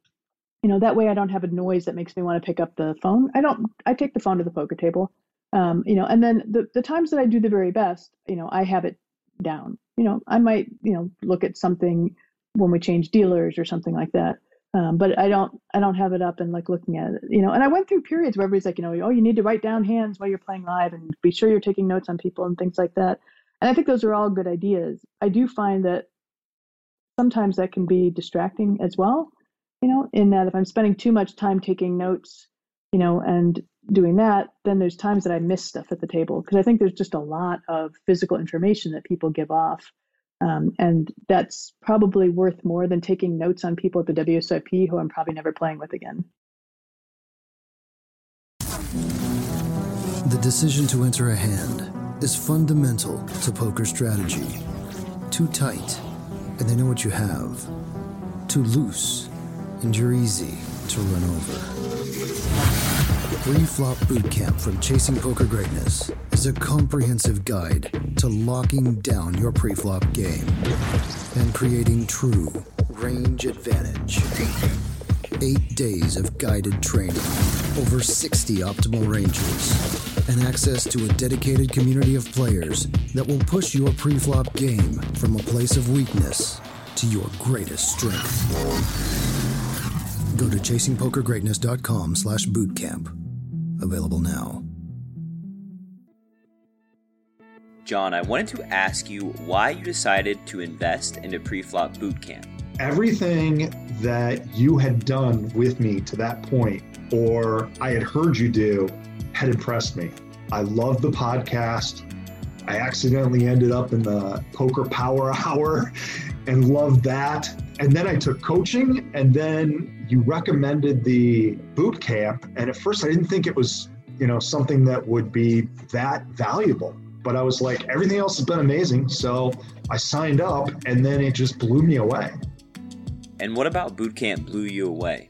you know that way I don't have a noise that makes me want to pick up the phone. I don't. I take the phone to the poker table. Um, you know, and then the the times that I do the very best, you know, I have it down. You know, I might, you know, look at something when we change dealers or something like that. Um, but I don't I don't have it up and like looking at it, you know. And I went through periods where everybody's like, you know, oh, you need to write down hands while you're playing live and be sure you're taking notes on people and things like that. And I think those are all good ideas. I do find that sometimes that can be distracting as well, you know, in that if I'm spending too much time taking notes, you know, and doing that, then there's times that I miss stuff at the table because I think there's just a lot of physical information that people give off um, and that's probably worth more than taking notes on people at the WSOP who I'm probably never playing with again. The decision to enter a hand is fundamental to poker strategy. Too tight, and they know what you have. Too loose, and you're easy to run over. Pre-Flop Bootcamp from Chasing Poker Greatness is a comprehensive guide to locking down your pre-flop game and creating true range advantage. Eight days of guided training, over 60 optimal ranges, and access to a dedicated community of players that will push your pre-flop game from a place of weakness to your greatest strength. Go to chasingpokergreatness.com slash bootcamp Available now. John, I wanted to ask you why you decided to invest in a pre-flop boot camp. Everything that you had done with me to that point, or I had heard you do, had impressed me. I love the podcast. I accidentally ended up in the poker power hour and loved that. And then I took coaching, and then you recommended the boot camp. And at first, I didn't think it was, you know, something that would be that valuable. But I was like, everything else has been amazing. So I signed up, and then it just blew me away. And what about boot camp blew you away?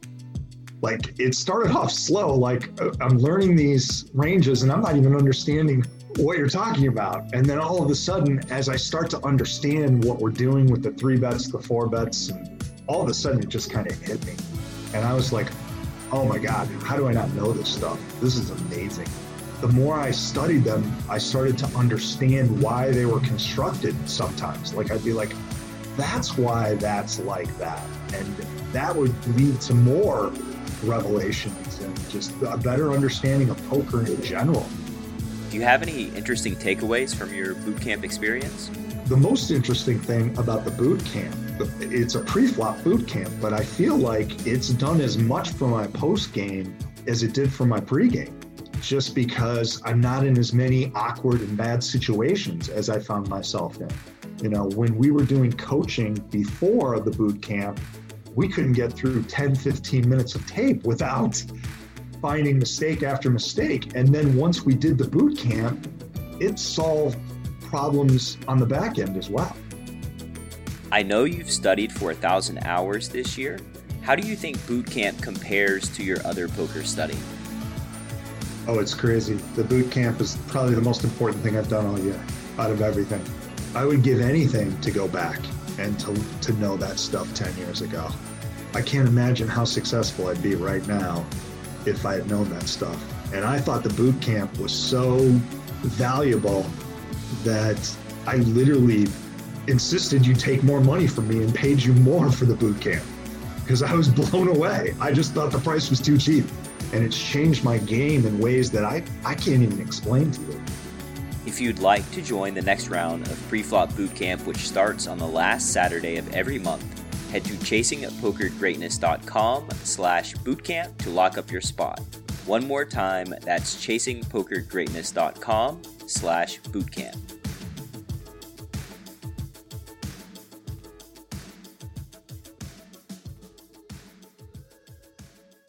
Like it started off slow. Like uh, I'm learning these ranges, and I'm not even understanding what you're talking about. And then all of a sudden, as I start to understand what we're doing with the three bets, the four bets, and all of a sudden it just kind of hit me. And I was like, oh my God, how do I not know this stuff? This is amazing. The more I studied them, I started to understand why they were constructed sometimes. Like I'd be like, that's why that's like that. And that would lead to more revelations and just a better understanding of poker in general. Do you have any interesting takeaways from your boot camp experience? The most interesting thing about the boot camp, it's a pre-flop boot camp, but I feel like it's done as much for my post game as it did for my pre-game. Just because I'm not in as many awkward and bad situations as I found myself in. You know, when we were doing coaching before the boot camp, we couldn't get through 10, 15 minutes of tape without finding mistake after mistake. And then once we did the boot camp, it solved problems on the back end as well. I know you've studied for a thousand hours this year. How do you think boot camp compares to your other poker study? Oh, it's crazy. The boot camp is probably the most important thing I've done all year out of everything. I would give anything to go back and to, to know that stuff 10 years ago. I can't imagine how successful I'd be right now if I had known that stuff. And I thought the boot camp was so valuable that I literally insisted you take more money from me and paid you more for the boot camp because I was blown away. I just thought the price was too cheap. And it's changed my game in ways that I, I can't even explain to you. If you'd like to join the next round of pre-flop boot camp, which starts on the last Saturday of every month, head to chasingpokergreatness.com slash bootcamp to lock up your spot. One more time, that's chasingpokergreatness.com slash bootcamp.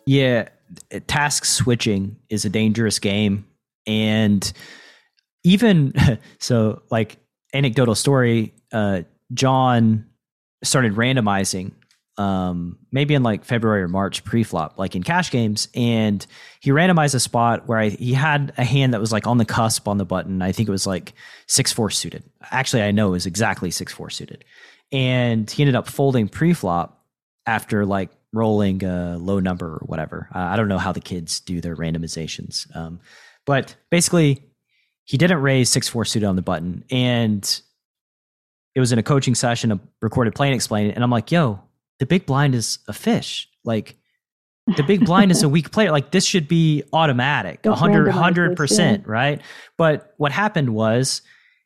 Yeah, task switching is a dangerous game. And even so, like anecdotal story, uh, John started randomizing um, maybe in like February or March pre-flop, like in cash games, and he randomized a spot where I, he had a hand that was like on the cusp on the button. I think it was like six four suited. Actually, I know it was exactly six four suited, and he ended up folding pre-flop after like rolling a low number or whatever. Uh, I don't know how the kids do their randomizations, um, but basically, he didn't raise six four suited on the button, and it was in a coaching session, a recorded play and explain it. And I'm like, yo, the big blind is a fish. Like the big blind is a weak player. Like this should be automatic, 100 percent, right? But what happened was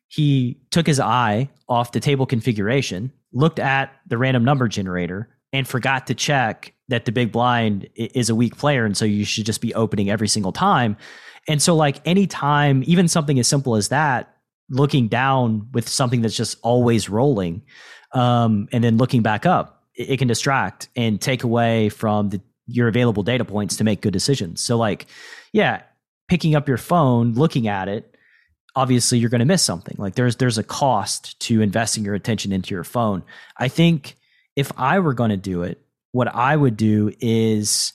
he took his eye off the table configuration, looked at the random number generator, and forgot to check that the big blind is a weak player, and so you should just be opening every single time. And so, like anytime, even something as simple as that, looking down with something that's just always rolling, um, and then looking back up, it, it can distract and take away from the your available data points to make good decisions. So like, yeah, picking up your phone, looking at it, obviously you're going to miss something. Like there's there's a cost to investing your attention into your phone. I think if I were going to do it, what I would do is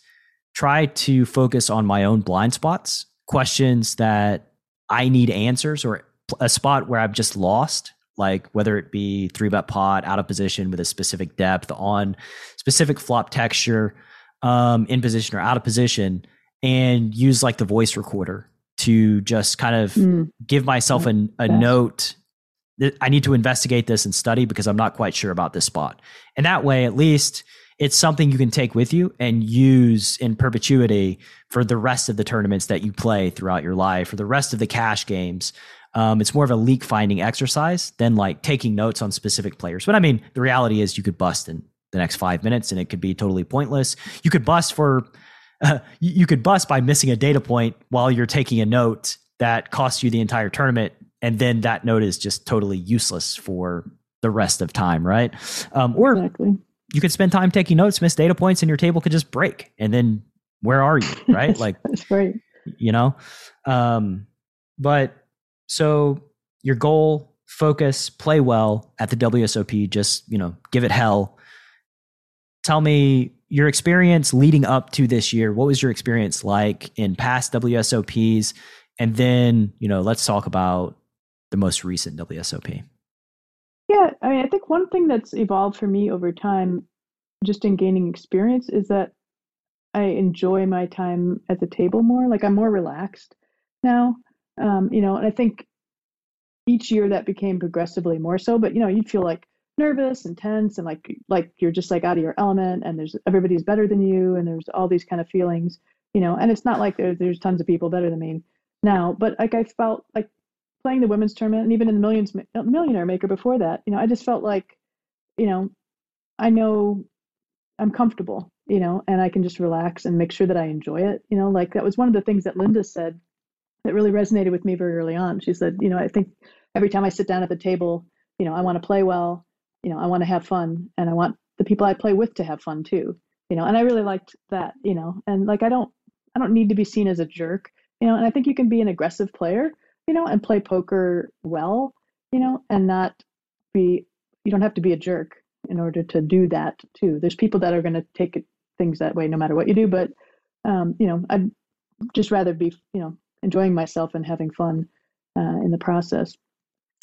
try to focus on my own blind spots, questions that I need answers or a spot where I've just lost like whether it be three bet pot out of position with a specific depth on specific flop texture um, in position or out of position and use like the voice recorder to just kind of mm. give myself a, a note I need to investigate this and study because I'm not quite sure about this spot. And that way, at least it's something you can take with you and use in perpetuity for the rest of the tournaments that you play throughout your life, for the rest of the cash games. Um, it's more of a leak finding exercise than like taking notes on specific players. But I mean, the reality is you could bust in the next five minutes and it could be totally pointless. You could bust for, uh, you could bust by missing a data point while you're taking a note that costs you the entire tournament. And then that note is just totally useless for the rest of time, right? Um, or exactly. you could spend time taking notes, miss data points, and your table could just break. And then where are you, right? like, that's right. You know? Um, but so your goal, focus, play well at the WSOP, just, you know, give it hell tell me your experience leading up to this year. What was your experience like in past WSOPs? And then, you know, let's talk about the most recent WSOP. Yeah, I mean, I think one thing that's evolved for me over time, just in gaining experience, is that I enjoy my time at the table more. Like I'm more relaxed now, um, you know, and I think each year that became progressively more so. But you know, you'd feel like nervous and tense and like like you're just like out of your element and there's everybody's better than you and there's all these kind of feelings you know and it's not like there, there's tons of people better than me now but like i felt like playing the women's tournament and even in the millions millionaire maker before that you know i just felt like you know i know i'm comfortable you know and i can just relax and make sure that i enjoy it you know like that was one of the things that linda said that really resonated with me very early on she said you know i think every time i sit down at the table you know i want to play well you know, I want to have fun and I want the people I play with to have fun too. You know, and I really liked that, you know, and like I don't I don't need to be seen as a jerk, you know, and I think you can be an aggressive player, you know, and play poker well, you know, and not be you don't have to be a jerk in order to do that too. There's people that are going to take things that way no matter what you do, but um, you know, I'd just rather be, you know, enjoying myself and having fun uh, in the process.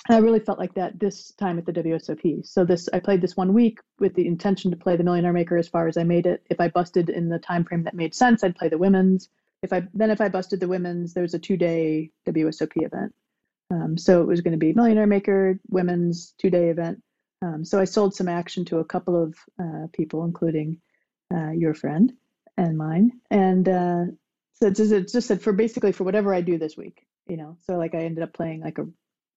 And I really felt like that this time at the WSOP. So this I played this one week with the intention to play the Millionaire Maker as far as I made it. If I busted in the time frame that made sense, I'd play the women's. If I then if I busted the women's, there was a two day WSOP event. Um, so it was going to be Millionaire Maker women's two day event. Um, so I sold some action to a couple of uh, people, including uh, your friend and mine, and uh, so it just, it just said for basically for whatever I do this week, you know. So like I ended up playing like a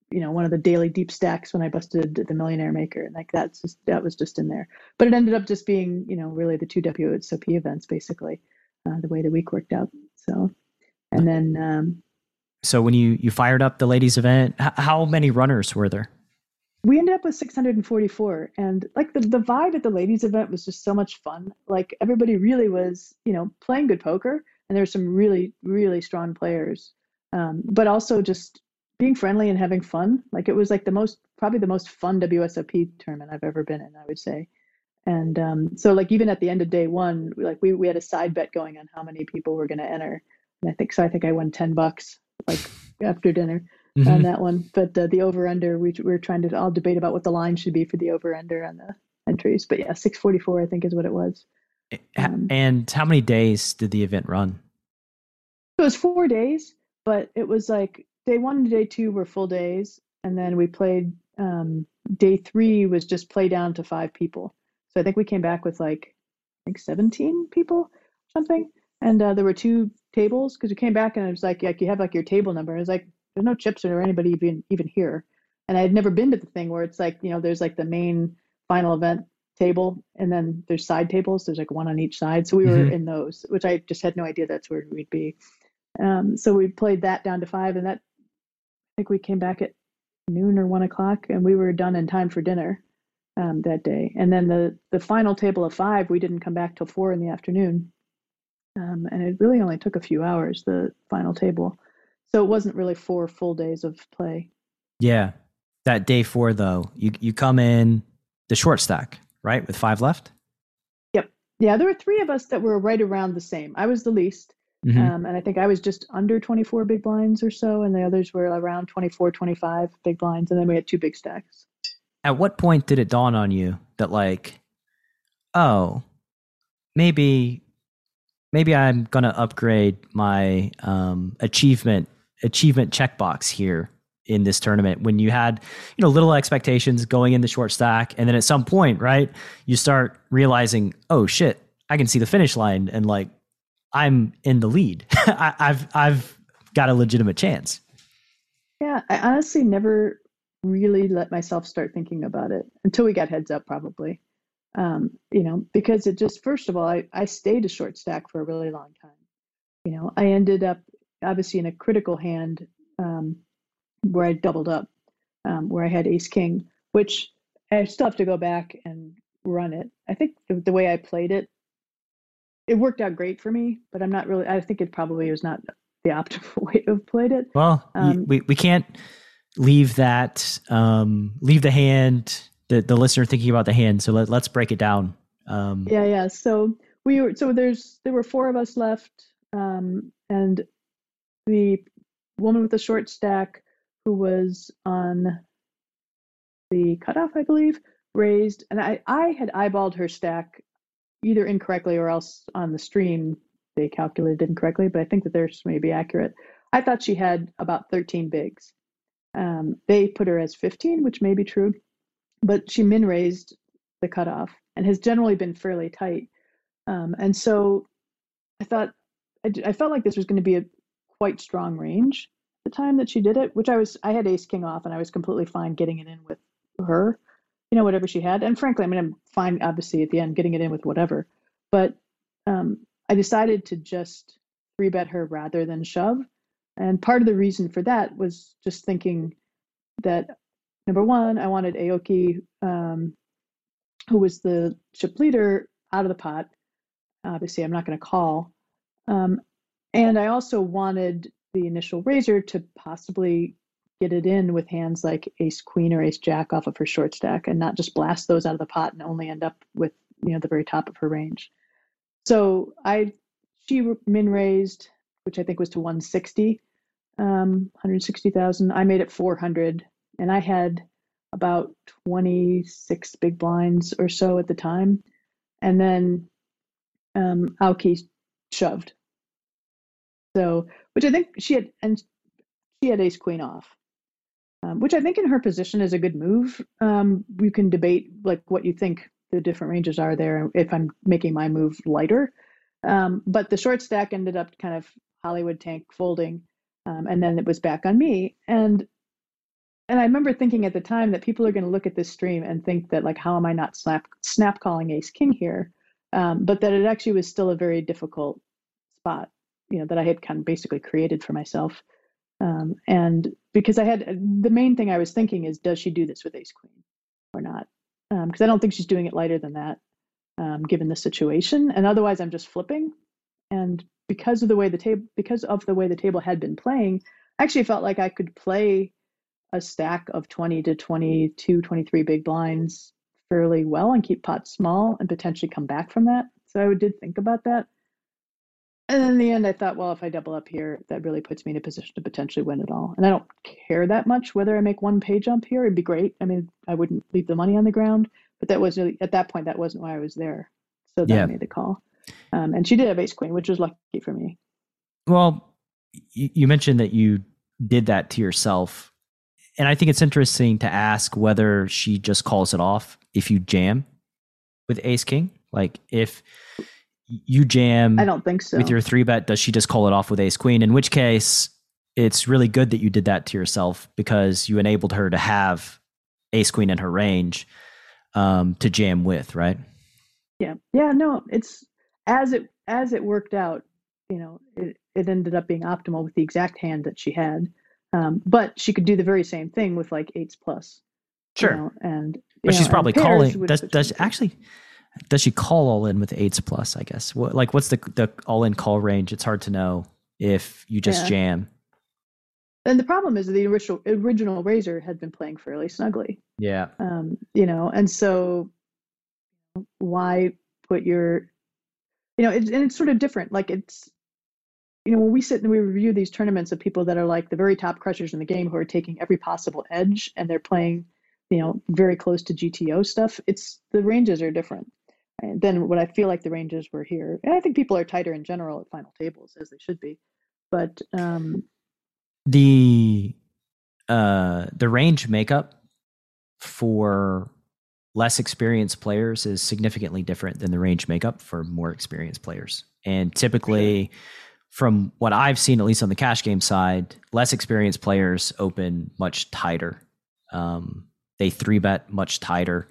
you know one of the daily deep stacks when I busted the Millionaire Maker, and like that's just that was just in there. But it ended up just being you know really the two WSOP events basically, uh, the way the week worked out. So, and then. Um, so when you you fired up the ladies event, h- how many runners were there? We ended up with 644, and like the the vibe at the ladies event was just so much fun. Like everybody really was you know playing good poker, and there were some really really strong players. Um, but also just being friendly and having fun. Like it was like the most probably the most fun WSOP tournament I've ever been in, I would say. And um, so like even at the end of day one, like we we had a side bet going on how many people were going to enter, and I think so. I think I won ten bucks like after dinner mm-hmm. on that one. But uh, the over under, we, we were trying to all debate about what the line should be for the over under on the entries. But yeah, six forty four I think is what it was. Um, and how many days did the event run? It was four days, but it was like day one and day two were full days, and then we played. Um, day three was just play down to five people. So I think we came back with like I think 17 people, something. And uh, there were two tables because we came back and it was like, like you have like your table number. And it was like, there's no chips or anybody even even here. And I had never been to the thing where it's like, you know, there's like the main final event table and then there's side tables. There's like one on each side. So we were mm-hmm. in those, which I just had no idea that's where we'd be. Um, so we played that down to five, and that I think we came back at noon or one o'clock, and we were done in time for dinner um, that day. And then the the final table of five, we didn't come back till four in the afternoon, um, and it really only took a few hours. The final table, so it wasn't really four full days of play. Yeah, that day four though, you you come in the short stack right with five left. Yep. Yeah, there were three of us that were right around the same. I was the least. Mm-hmm. Um, and I think I was just under 24 big blinds or so, and the others were around 24, 25 big blinds, and then we had two big stacks. At what point did it dawn on you that, like, oh, maybe, maybe I'm gonna upgrade my um, achievement achievement checkbox here in this tournament when you had you know little expectations going in the short stack and then at some point right you start realizing oh shit i can see the finish line and like I'm in the lead. I, I've I've got a legitimate chance. Yeah, I honestly never really let myself start thinking about it until we got heads up, probably. Um, you know, because it just first of all, I, I stayed a short stack for a really long time. You know, I ended up obviously in a critical hand um, where I doubled up, um, where I had ace king, which I still have to go back and run it. I think the, the way I played it it worked out great for me, but I'm not really. I think it probably was not the optimal way to have played it. Well, um, we we can't leave that um, leave the hand the the listener thinking about the hand. So let let's break it down. Um, yeah, yeah. So we were so there's there were four of us left, um, and the woman with the short stack who was on the cutoff, I believe, raised, and I I had eyeballed her stack either incorrectly or else on the stream they calculated incorrectly, but I think that theirs may be accurate. I thought she had about 13 bigs. Um, they put her as 15, which may be true, but she min raised the cutoff and has generally been fairly tight. Um, and so I thought, I, I felt like this was going to be a quite strong range the time that she did it, which I was, I had ace king off and I was completely fine getting it in with her you know, whatever she had. And frankly, I mean, I'm fine, obviously, at the end, getting it in with whatever. But um, I decided to just three bet her rather than shove. And part of the reason for that was just thinking that number one, I wanted Aoki, um, who was the chip leader, out of the pot. Obviously, I'm not going to call. Um, and I also wanted the initial raiser to possibly get it in with hands like ace queen or ace jack off of her short stack and not just blast those out of the pot and only end up with you know the very top of her range so i she min raised which i think was to 160 um 160000 i made it 400 and i had about 26 big blinds or so at the time and then um shoved so which i think she had and she had ace queen off um, which I think in her position is a good move. Um, you can debate like what you think the different ranges are there if I'm making my move lighter. Um, but the short stack ended up kind of Hollywood tank folding, um, and then it was back on me. And and I remember thinking at the time that people are going to look at this stream and think that like how am I not snap snap calling ace king here, um, but that it actually was still a very difficult spot, you know, that I had kind of basically created for myself. Um, and because I had the main thing I was thinking is, does she do this with ace queen or not? Because um, I don't think she's doing it lighter than that, um, given the situation. And otherwise, I'm just flipping. And because of the way the table, because of the way the table had been playing, I actually felt like I could play a stack of 20 to 22, 23 big blinds fairly well and keep pots small and potentially come back from that. So I did think about that. And in the end, I thought, well, if I double up here, that really puts me in a position to potentially win it all. And I don't care that much whether I make one pay jump here. It'd be great. I mean, I wouldn't leave the money on the ground, but that was really, at that point, that wasn't why I was there. So that yeah. made the call. Um, and she did have ace queen, which was lucky for me. Well, you mentioned that you did that to yourself. And I think it's interesting to ask whether she just calls it off if you jam with ace king Like if you jam I don't think so. with your three bet, does she just call it off with ace queen? In which case, it's really good that you did that to yourself because you enabled her to have ace queen in her range um, to jam with, right? Yeah. Yeah, no, it's as it as it worked out, you know, it, it ended up being optimal with the exact hand that she had. Um, but she could do the very same thing with like eights plus. you Sure. know, and But you she's probably calling. Does does you- actually does she call all in with eights plus? I guess. What like what's the the all in call range? It's hard to know if you just Yeah. jam. And the problem is that the original original raiser had been playing fairly snugly. Yeah. um, you know, and so why put your, you know, it's and it's sort of different. Like it's, you know, when we sit and we review these tournaments of people that are like the very top crushers in the game who are taking every possible edge and they're playing, you know, very close to GTO stuff. It's the ranges are different and than what I feel like the ranges were here. And I think people are tighter in general at final tables as they should be, but um, the uh the range makeup for less experienced players is significantly different than the range makeup for more experienced players. And typically from what I've seen at least on the cash game side, less experienced players open much tighter. Um they three bet much tighter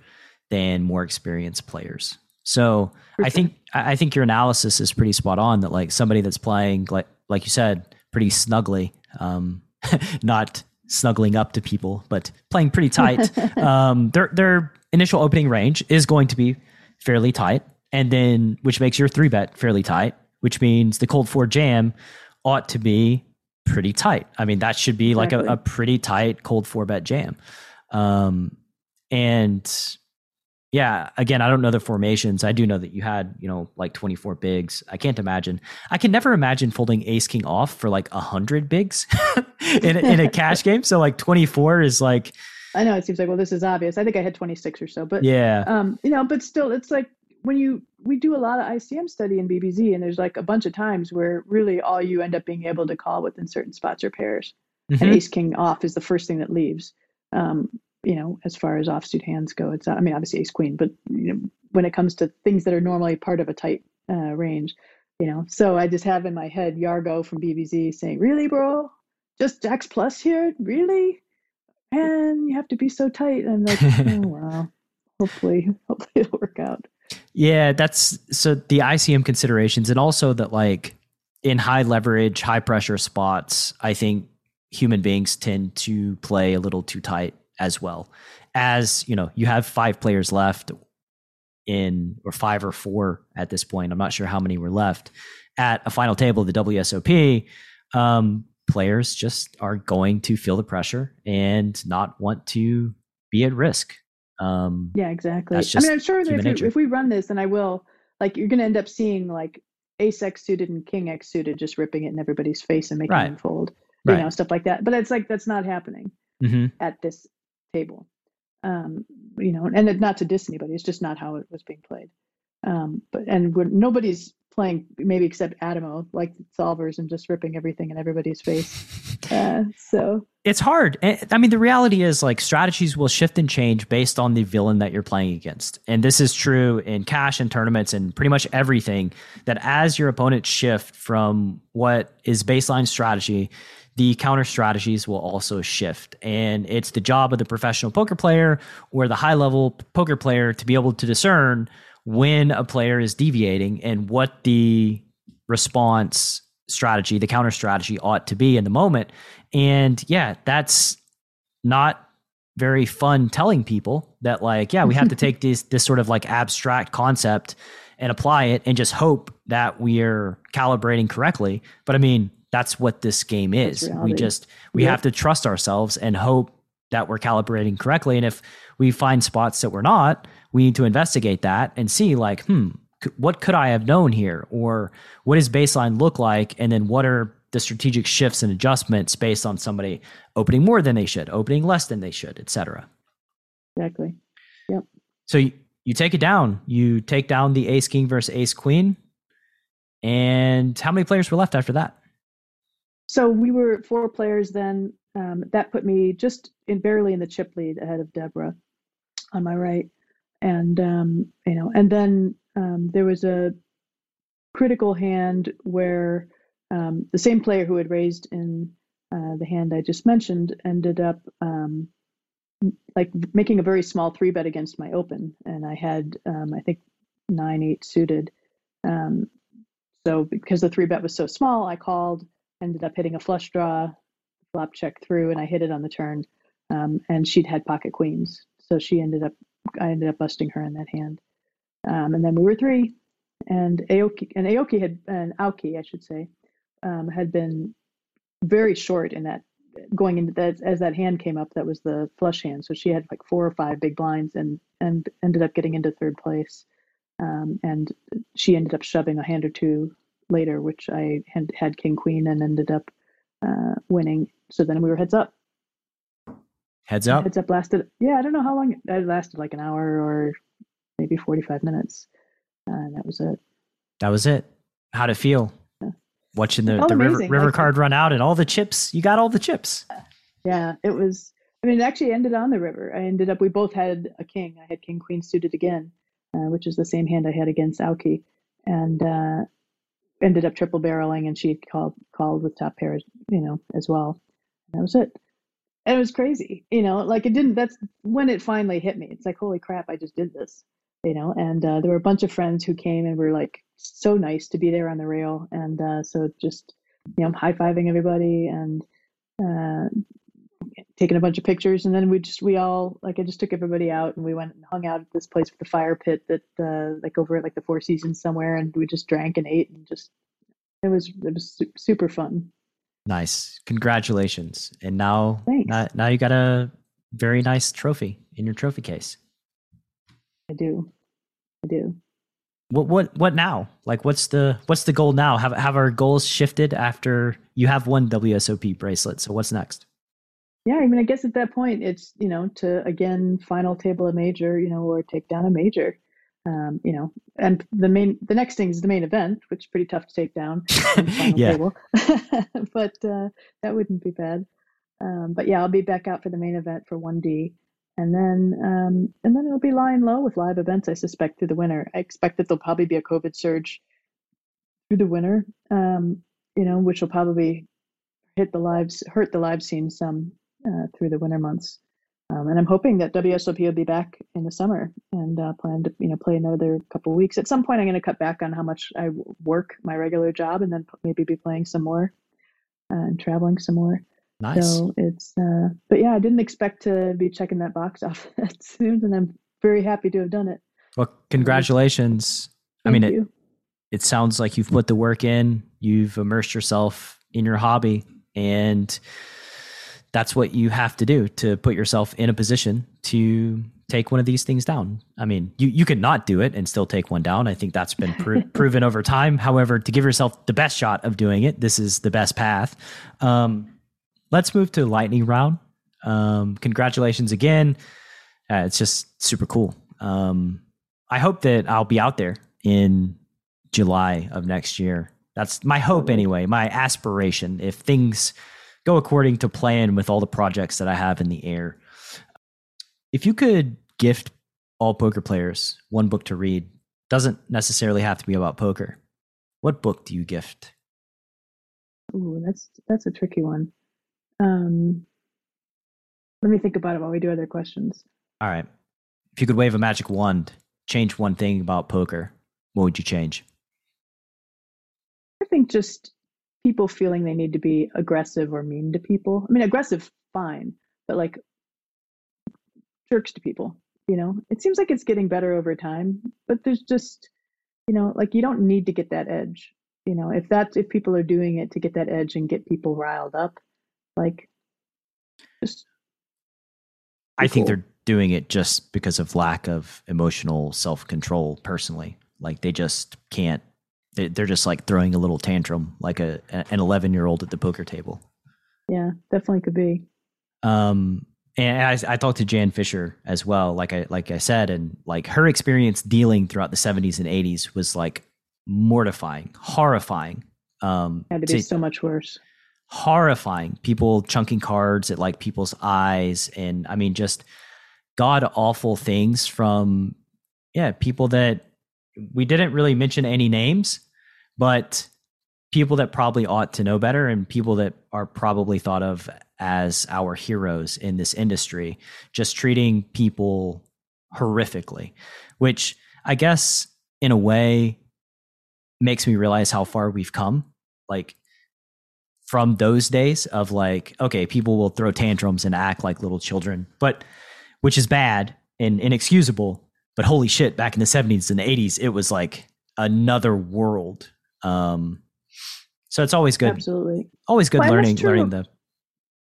than more experienced players. So I think I think your analysis is pretty spot on. That like somebody that's playing like like you said, pretty snugly, um, not snuggling up to people, but playing pretty tight. um, their their initial opening range is going to be fairly tight, and then which makes your three bet fairly tight, which means the cold four jam ought to be pretty tight. I mean, that should be like a, a pretty tight cold four bet jam. Um, and yeah, again, I don't know the formations. I do know that you had, you know, like 24 bigs. I can't imagine. I can never imagine folding ace king off for like 100 bigs in, in a cash game. So like 24 is like, I know it seems like well this is obvious. I think I had 26 or so, but yeah, um, you know, but still, it's like when you we do a lot of ICM study in BBZ, and there's like a bunch of times where really all you end up being able to call within certain spots are pairs, and Mhm. Ace King off is the first thing that leaves. Um, you know, as far as offsuit hands go, it's I mean obviously Ace Queen, but you know when it comes to things that are normally part of a tight uh, range, you know, so I just have in my head Yargo from BBZ saying, "Really, bro? Just Jacks plus here? Really? Man, you have to be so tight." And I'm like, oh wow. Hopefully, hopefully it'll work out. Yeah, that's so the ICM considerations, and also that like in high leverage, high pressure spots, I think human beings tend to play a little too tight as well. As you know, you have five players left in, or five or four at this point. I'm not sure how many were left at a final table of the WSOP. Um, players just are going to feel the pressure and not want to be at risk. Um, Yeah, exactly. I mean, I'm sure that if, we- if we run this, and I will, like, you're going to end up seeing like ace X suited and king X suited just ripping it in everybody's face and making Right. them fold, Right. you know, stuff like that. But it's like that's not happening mhm. at this table, um, you know, and it, not to diss anybody, it's just not how it was being played. Um, but and nobody's playing maybe except Adamo like solvers and just ripping everything in everybody's face. Uh, so it's hard. Eh, I mean, the reality is like strategies will shift and change based on the villain that you're playing against. And this is true in cash and tournaments and pretty much everything that as your opponents shift from what is baseline strategy, the counter strategies will also shift. And it's the job of the professional poker player or the high level poker player to be able to discern when a player is deviating and what the response strategy, the counter strategy ought to be in the moment. And yeah, that's not very fun telling people that like, yeah, we have to take this this sort of like abstract concept and apply it and just hope that we're calibrating correctly. But I mean, that's what this game is. We just we have to trust ourselves and hope that we're calibrating correctly. And if we find spots that we're not, we need to investigate that and see like, hmm, what could I have known here? Or what does baseline look like? And then what are the strategic shifts and adjustments based on somebody opening more than they should, opening less than they should, et cetera. exactly. Yep. So you, you take it down. You take down the ace king versus ace queen. And how many players were left after that? So we were four players then. Um, that put me just in barely in the chip lead ahead of Deborah on my right. And um, you know, and then um, there was a critical hand where um, the same player who had raised in uh, the hand I just mentioned ended up um, like making a very small three bet against my open, and I had um, I think nine eight suited. Um, so because the three bet was so small, I called, ended up hitting a flush draw, flop check through, and I hit it on the turn. And she'd had pocket queens, so she ended up I ended up busting her in that hand. Um, and then we were three, and Aoki and Aoki had and Aoki I should say um, had been very short in that going into that as that hand came up that was the flush hand. So she had like four or five big blinds and and ended up getting into third place. Um, and she ended up shoving a hand or two later which i had, had king queen and ended up uh, winning. So then we were heads up heads up heads up lasted yeah i don't know how long it lasted like an hour or maybe 45 minutes and that was it that was it how'd it feel watching the, the river, river card run out and all the chips. You got all the chips. Yeah, it was. I mean, it actually ended on the river. I ended up. We both had a king. I had king queen suited again, uh, which is the same hand I had against Aoki, and uh, ended up triple barreling. And she called called with top pair, you know, as well. And that was it. And it was crazy, you know. Like it didn't. That's when it finally hit me. It's like, holy crap! I just did this, you know. And uh, there were a bunch of friends who came and were like, so nice to be there on the rail. And uh, so just, you know, high fiving everybody and uh, taking a bunch of pictures. And then we just, we all, like, I just took everybody out and we went and hung out at this place with the fire pit that, uh, like, over at like the Four Seasons somewhere. And we just drank and ate and just, it was, it was super fun. Nice. Congratulations. And now, now, uh, now you got a very nice trophy in your trophy case. I do. I do what what what now? Like what's the what's the goal now? Have have our goals shifted after you have one WSOP bracelet? So what's next? Yeah, I mean, I guess at that point it's you know to again final table a major, you know, or take down a major, um, you know, and the main the next thing is the main event, which is pretty tough to take down. yeah, but uh, that wouldn't be bad. Um, but yeah, I'll be back out for the main event for one D, and then um, and then it'll be lying low with live events. I suspect through the winter. I expect that there'll probably be a COVID surge through the winter. Um, you know, which will probably hit the lives hurt the live scene some uh, through the winter months. Um, and I'm hoping that WSOP will be back in the summer and uh, plan to you know play another couple weeks. At some point, I'm going to cut back on how much I work my regular job, and then maybe be playing some more uh, and traveling some more. Nice. So it's, uh, but yeah, I didn't expect to be checking that box off that soon, and I'm very happy to have done it. Well, congratulations. Thank I mean, you. it, it sounds like you've put the work in, you've immersed yourself in your hobby, and that's what you have to do to put yourself in a position to take one of these things down. I mean, you, you could not do it and still take one down. I think that's been pro- proven over time. However, to give yourself the best shot of doing it, this is the best path. Um, let's move to lightning round. Um, congratulations again. Uh, it's just super cool. Um, I hope that I'll be out there in July of next year. That's my hope anyway, my aspiration. If things go according to plan with all the projects that I have in the air. If you could gift all poker players one book to read, doesn't necessarily have to be about poker. What book do you gift? Ooh, that's that's a tricky one. Um, let me think about it while we do other questions. All right. If you could wave a magic wand, change one thing about poker, what would you change? I think just people feeling they need to be aggressive or mean to people. I mean, aggressive, fine, but like jerks to people, you know? It seems like it's getting better over time, but there's just, you know, like you don't need to get that edge. You know, if that's if people are doing it to get that edge and get people riled up, like, just. I think they're doing it just because of lack of emotional self control. Personally, like they just can't. They're just like throwing a little tantrum, like a an eleven year old at the poker table. Yeah, definitely could be. Um, and I, I, talked to Jan Fisher as well, like I like I said, and like her experience dealing throughout the seventies and eighties was like mortifying, horrifying. Um, had to be to, so much worse horrifying. People chunking cards at like people's eyes, and I mean, just god awful things from yeah people that we didn't really mention any names, but people that probably ought to know better and people that are probably thought of as our heroes in this industry, just treating people horrifically, which I guess in a way makes me realize how far we've come. Like from those days of like, okay, people will throw tantrums and act like little children, but which is bad and inexcusable. But holy shit, back in the 70s and the 80s, it was like another world. Um, so it's always good. Absolutely. Always good well, learning learning the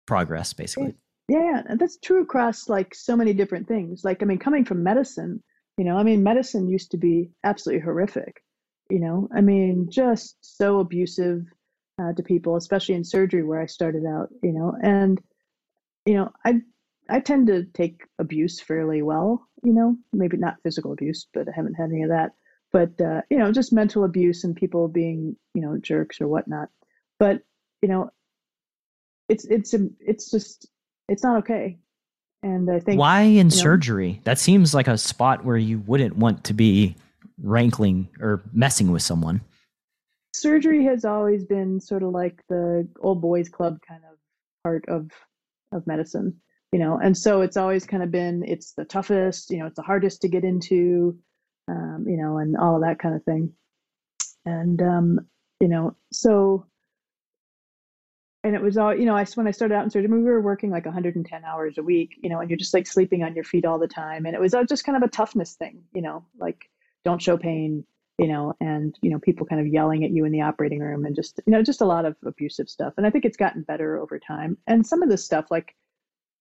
progress basically. Yeah, yeah, that's true across like so many different things. Like I mean coming from medicine, you know, I mean medicine used to be absolutely horrific. You know, I mean just so abusive uh, to people, especially in surgery where I started out, you know. And you know, I I tend to take abuse fairly well, you know, maybe not physical abuse, but I haven't had any of that but uh, you know, just mental abuse and people being you know jerks or whatnot. But you know, it's it's it's just it's not okay. And I think why in surgery? Know, that seems like a spot where you wouldn't want to be rankling or messing with someone. Surgery has always been sort of like the old boys club kind of part of of medicine, you know, and so it's always kind of been it's the toughest, you know, it's the hardest to get into um, you know, and all of that kind of thing. And um, you know, so and it was all you know. I when I started out in surgery, we were working like 110 hours a week, you know, and you're just like sleeping on your feet all the time, and it was just kind of a toughness thing, you know, like don't show pain, you know, and you know people kind of yelling at you in the operating room, and just you know just a lot of abusive stuff. And I think it's gotten better over time. And some of this stuff, like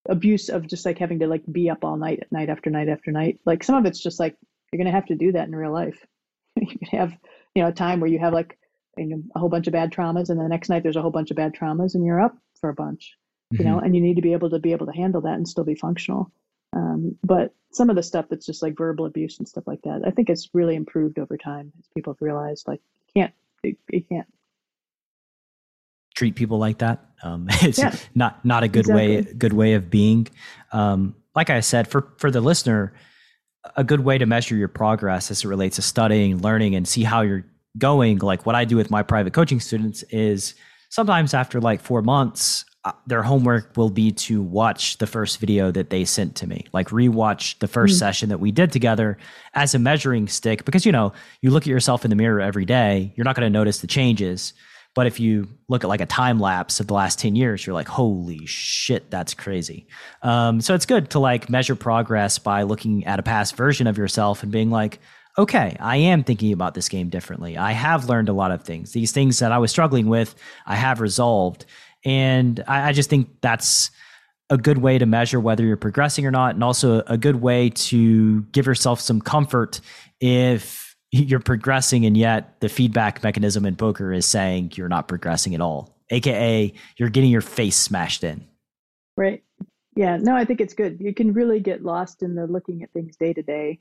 abuse of just like having to like be up all night, night after night after night, like some of it's just like you're going to have to do that in real life. you can have, you know, a time where you have like you know, a whole bunch of bad traumas, and the next night there's a whole bunch of bad traumas, and you're up for a bunch, mm-hmm. you know, mm-hmm. and you need to be able to be able to handle that and still be functional. Um, but some of the stuff that's just like verbal abuse and stuff like that, I think it's really improved over time as people have realized like you can't, you can't treat people like that. Um, it's yeah. not not a good exactly. way good way of being. Um, like I said, for for the listener, a good way to measure your progress as it relates to studying, learning, and see how you're going. Like what I do with my private coaching students is sometimes after like four months, uh, their homework will be to watch the first video that they sent to me, like rewatch the 1st mm-hmm. session that we did together as a measuring stick. Because, you know, you look at yourself in the mirror every day, you're not going to notice the changes. But if you look at like a time lapse of the last 10 years, you're like, holy shit, that's crazy. Um, so it's good to like measure progress by looking at a past version of yourself and being like, okay, I am thinking about this game differently. I have learned a lot of things. These things that I was struggling with, I have resolved. And I, I just think that's a good way to measure whether you're progressing or not, and also a good way to give yourself some comfort if you're progressing and yet the feedback mechanism in poker is saying you're not progressing at all aka you're getting your face smashed in. Right. Yeah no i think it's good. You can really get lost in the looking at things day to day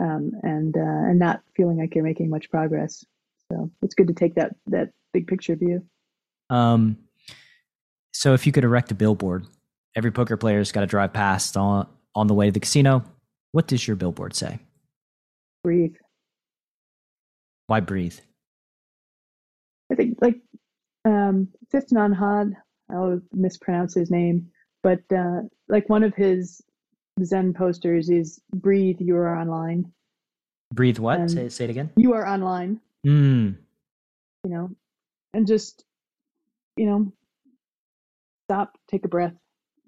um, and uh, and not feeling like you're making much progress. So it's good to take that that big picture view. Um so if you could erect a billboard every poker player's got to drive past on on the way to the casino what does your billboard say? Breathe why breathe? I think like um, Nhat Hanh, I'll mispronounce his name, but uh, like one of his Zen posters is "Breathe, you are online." Breathe what? say, say it again. You are online. Mm. You know, and just you know, stop, take a breath.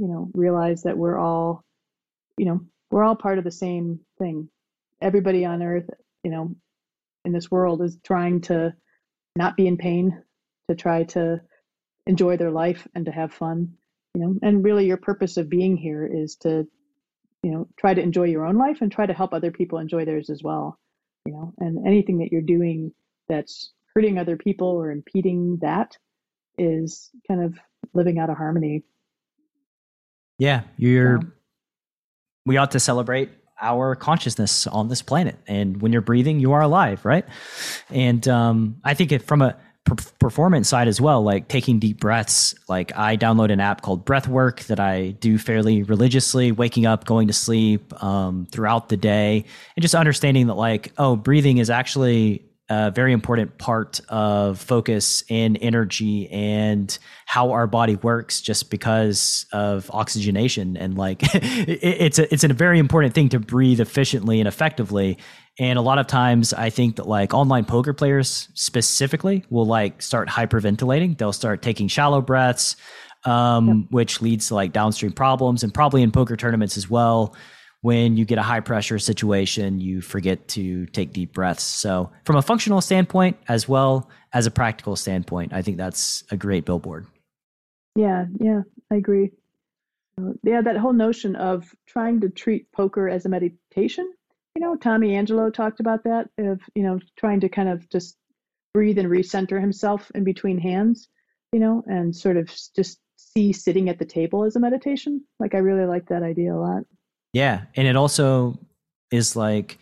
You know, realize that we're all, you know, we're all part of the same thing. Everybody on Earth, you know, in this world is trying to not be in pain, to try to enjoy their life and to have fun, you know. And really, your purpose of being here is to, you know, try to enjoy your own life and try to help other people enjoy theirs as well, you know. And anything that you're doing that's hurting other people or impeding that is kind of living out of harmony. Yeah, you're. Yeah. We ought to celebrate our consciousness on this planet. And when you're breathing, you are alive, right? And um, I think it, from a performance side as well, like taking deep breaths. Like I download an app called Breathwork that I do fairly religiously, waking up, going to sleep um, throughout the day, and just understanding that like, oh, breathing is actually a very important part of focus and energy and how our body works just because of oxygenation and like it, it's a it's a very important thing to breathe efficiently and effectively and a lot of times I think that like online poker players specifically will like start hyperventilating. They'll start taking shallow breaths, um, yep. which leads to like downstream problems and probably in poker tournaments as well. When you get a high pressure situation, you forget to take deep breaths. So, from a functional standpoint as well as a practical standpoint, I think that's a great billboard. Yeah, yeah, I agree. Uh, yeah, that whole notion of trying to treat poker as a meditation you know, Tommy Angelo talked about that of, you know, trying to kind of just breathe and recenter himself in between hands, you know, and sort of just see sitting at the table as a meditation. Like I really like that idea a lot. Yeah, and it also is like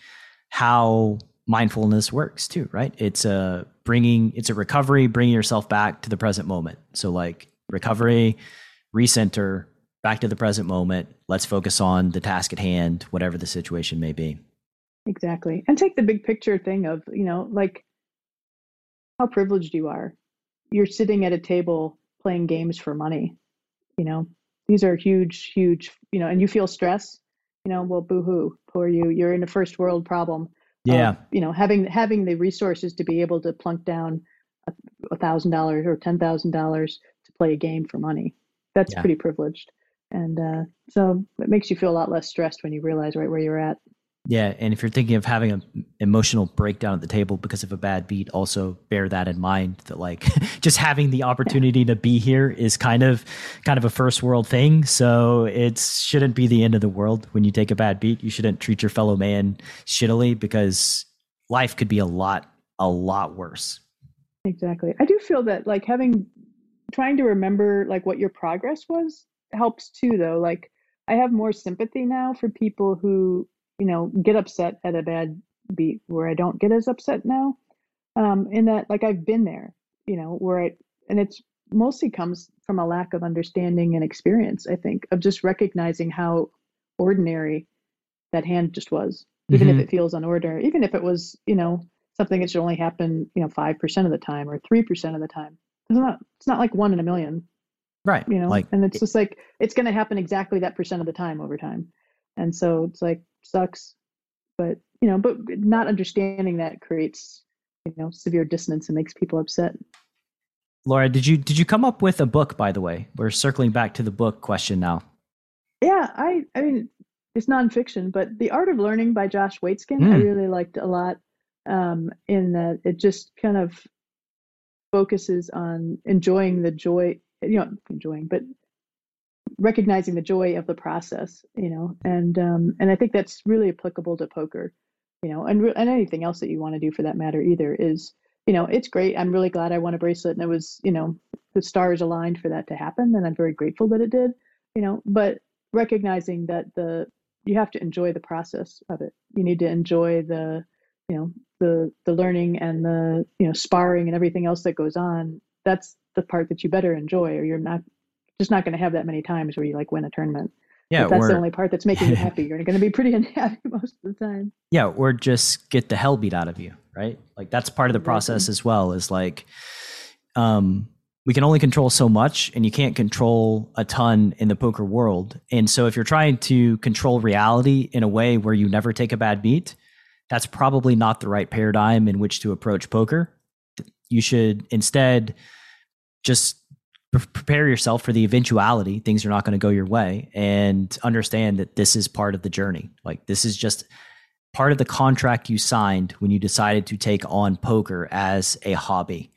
how mindfulness works too, right? It's a bringing it's a recovery, bringing yourself back to the present moment. So like recovery, recenter, back to the present moment. Let's focus on the task at hand, whatever the situation may be. Exactly. And take the big picture thing of, you know, like how privileged you are. You're sitting at a table playing games for money. You know, these are huge, huge, you know, and you feel stress, you know, well, boohoo, poor you. You're in a first world problem. Yeah. Of, you know, having having the resources to be able to plunk down a thousand dollars or ten thousand dollars to play a game for money. That's yeah. pretty privileged. And uh, so it makes you feel a lot less stressed when you realize right where you're at. Yeah, and if you're thinking of having an emotional breakdown at the table because of a bad beat, also bear that in mind. That like just having the opportunity to be here is kind of kind of a first world thing. So it shouldn't be the end of the world when you take a bad beat. You shouldn't treat your fellow man shittily because life could be a lot a lot worse. Exactly. I do feel that like having trying to remember like what your progress was helps too though. Like I have more sympathy now for people who you know, get upset at a bad beat where I don't get as upset now. Um, in that, like, I've been there, you know, where I, and it's mostly comes from a lack of understanding and experience, I think, of just recognizing how ordinary that hand just was, even mm-hmm. if it feels unordinary, even if it was, you know, something that should only happen, you know, 5% of the time or 3% of the time. It's not, it's not like one in a million. Right. You know, like, and it's just like, it's going to happen exactly that percent of the time over time. And so it's like, sucks but you know but not understanding that creates you know severe dissonance and makes people upset. Laura did you did you come up with a book by the way? We're circling back to the book question now. Yeah i i mean it's nonfiction but the art of learning by josh waitzkin mm. i really liked a lot um in that it just kind of focuses on enjoying the joy you know enjoying but recognizing the joy of the process, you know, and um, and I think that's really applicable to poker, you know, and and anything else that you want to do for that matter either is, you know, it's great. I'm really glad I won a bracelet, and it was, you know, the stars aligned for that to happen, and I'm very grateful that it did, you know. But recognizing that the you have to enjoy the process of it. You need to enjoy the, you know, the the learning and the you know sparring and everything else that goes on. That's the part that you better enjoy, or you're not just not going to have that many times where you like win a tournament. Yeah, that's or, the only part that's making you happy. You're going to be pretty unhappy most of the time. Yeah, or just get the hell beat out of you, right? Like that's part of the process as well. Is like, um, we can only control so much, and you can't control a ton in the poker world. And so, if you're trying to control reality in a way where you never take a bad beat, that's probably not the right paradigm in which to approach poker. You should instead just prepare yourself for the eventuality things are not going to go your way and understand that this is part of the journey. Like this is just part of the contract you signed when you decided to take on poker as a hobby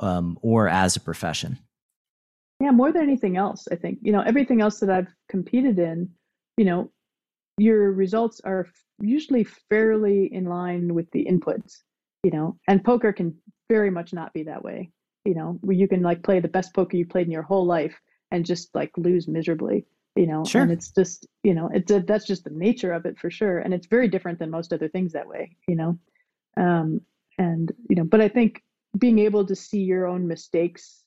um, or as a profession. Yeah more than anything else i think you know everything else that i've competed in you know your results are usually fairly in line with the inputs you know and poker can very much not be that way you know, where you can like play the best poker you played in your whole life and just like lose miserably, you know, sure. and it's just, you know, it's a, that's just the nature of it for sure. And it's very different than most other things that way, you know? Um, and, you know, but I think being able to see your own mistakes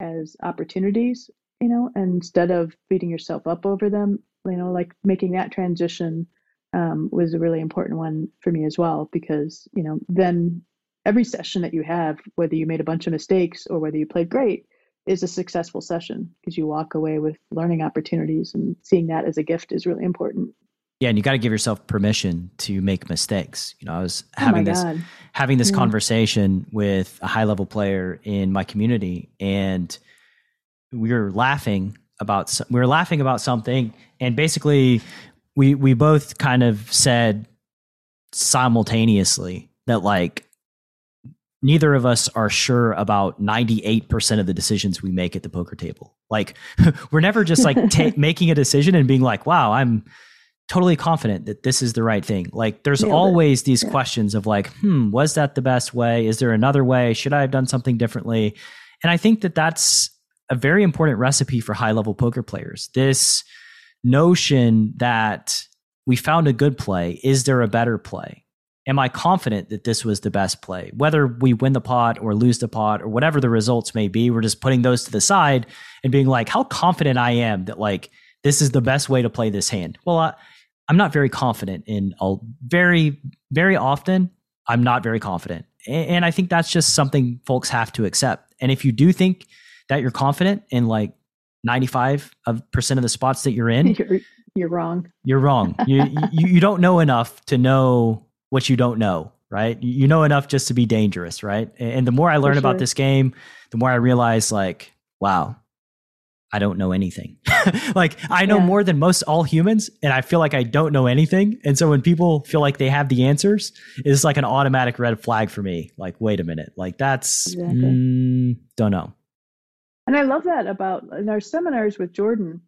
as opportunities, you know, instead of beating yourself up over them, you know, like making that transition um, was a really important one for me as well, because, you know, then every session that you have, whether you made a bunch of mistakes or whether you played great, is a successful session because you walk away with learning opportunities and seeing that as a gift is really important. Yeah, and you got to give yourself permission to make mistakes. You know, I was oh having oh this God. having this yeah. conversation with a high level player in my community, and we were laughing about we were laughing about something, and basically we we both kind of said simultaneously that like neither of us are sure about 98% of the decisions we make at the poker table. Like we're never just like ta- making a decision and being like, "Wow, I'm totally confident that this is the right thing." Like there's Nailed always it. these yeah. questions of like, "Hmm, was that the best way? Is there another way? Should I have done something differently?" And I think that that's a very important recipe for high-level poker players. This notion that we found a good play, is there a better play? Am I confident that this was the best play? Whether we win the pot or lose the pot or whatever the results may be, we're just putting those to the side and being like, how confident I am that like this is the best way to play this hand. Well, I, I'm not very confident in a very, very often. I'm not very confident. And, and I think that's just something folks have to accept. And if you do think that you're confident in like 95 of percent of the spots that you're in, you're, you're wrong. You're wrong. you, you, you don't know enough to know what you don't know, right? You know enough just to be dangerous, right? And the more I learn sure. about this game, the more I realize, like, wow, I don't know anything. like, I know yeah. more than most all humans, and I feel like I don't know anything. And so when people feel like they have the answers, it's like an automatic red flag for me. Like, wait a minute, like that's exactly. mm, don't know. And I love that about in our seminars with Jordan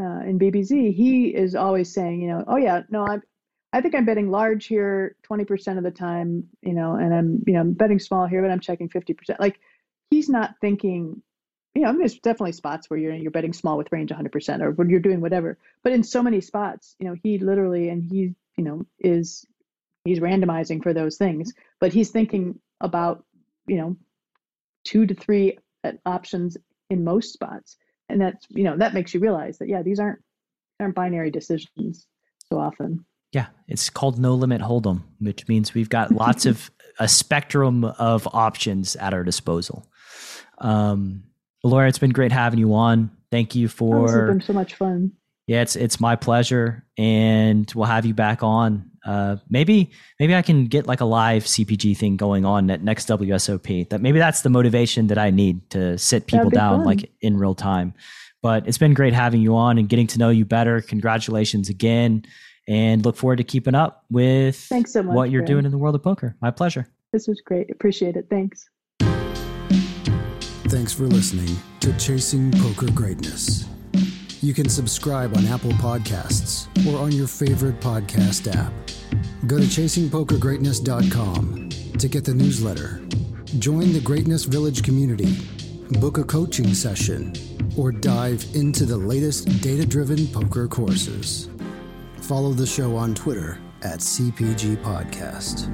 uh, in BBZ. He is always saying, you know, oh yeah, no, I'm I think I'm betting large here 20% of the time, you know, and I'm, you know, I'm betting small here, but I'm checking 50%. Like he's not thinking, you know, there's definitely spots where you're you're betting small with range 100% or when you're doing whatever. But in so many spots, you know, he literally and he, you know, is he's randomizing for those things, but he's thinking about, you know, two to three uh, options in most spots. And that's, you know, that makes you realize that yeah, these aren't aren't binary decisions so often. Yeah, it's called No Limit Hold'em, which means we've got lots of a spectrum of options at our disposal. Um, Laura, it's been great having you on. Thank you for. Oh, this has been so much fun. Yeah, it's it's my pleasure, and we'll have you back on. Uh, maybe maybe I can get like a live CPG thing going on at next WSOP. That maybe that's the motivation that I need to sit people down fun. like in real time. But it's been great having you on and getting to know you better. Congratulations again and look forward to keeping up with Thanks so much, what you're doing in the world of poker. My pleasure. This was great. Appreciate it. Thanks. Thanks for listening to Chasing Poker Greatness. You can subscribe on Apple Podcasts or on your favorite podcast app. Go to chasingpokergreatness.com to get the newsletter. Join the Greatness Village community, book a coaching session, or dive into the latest data driven poker courses. Follow the show on Twitter at CPG Podcast.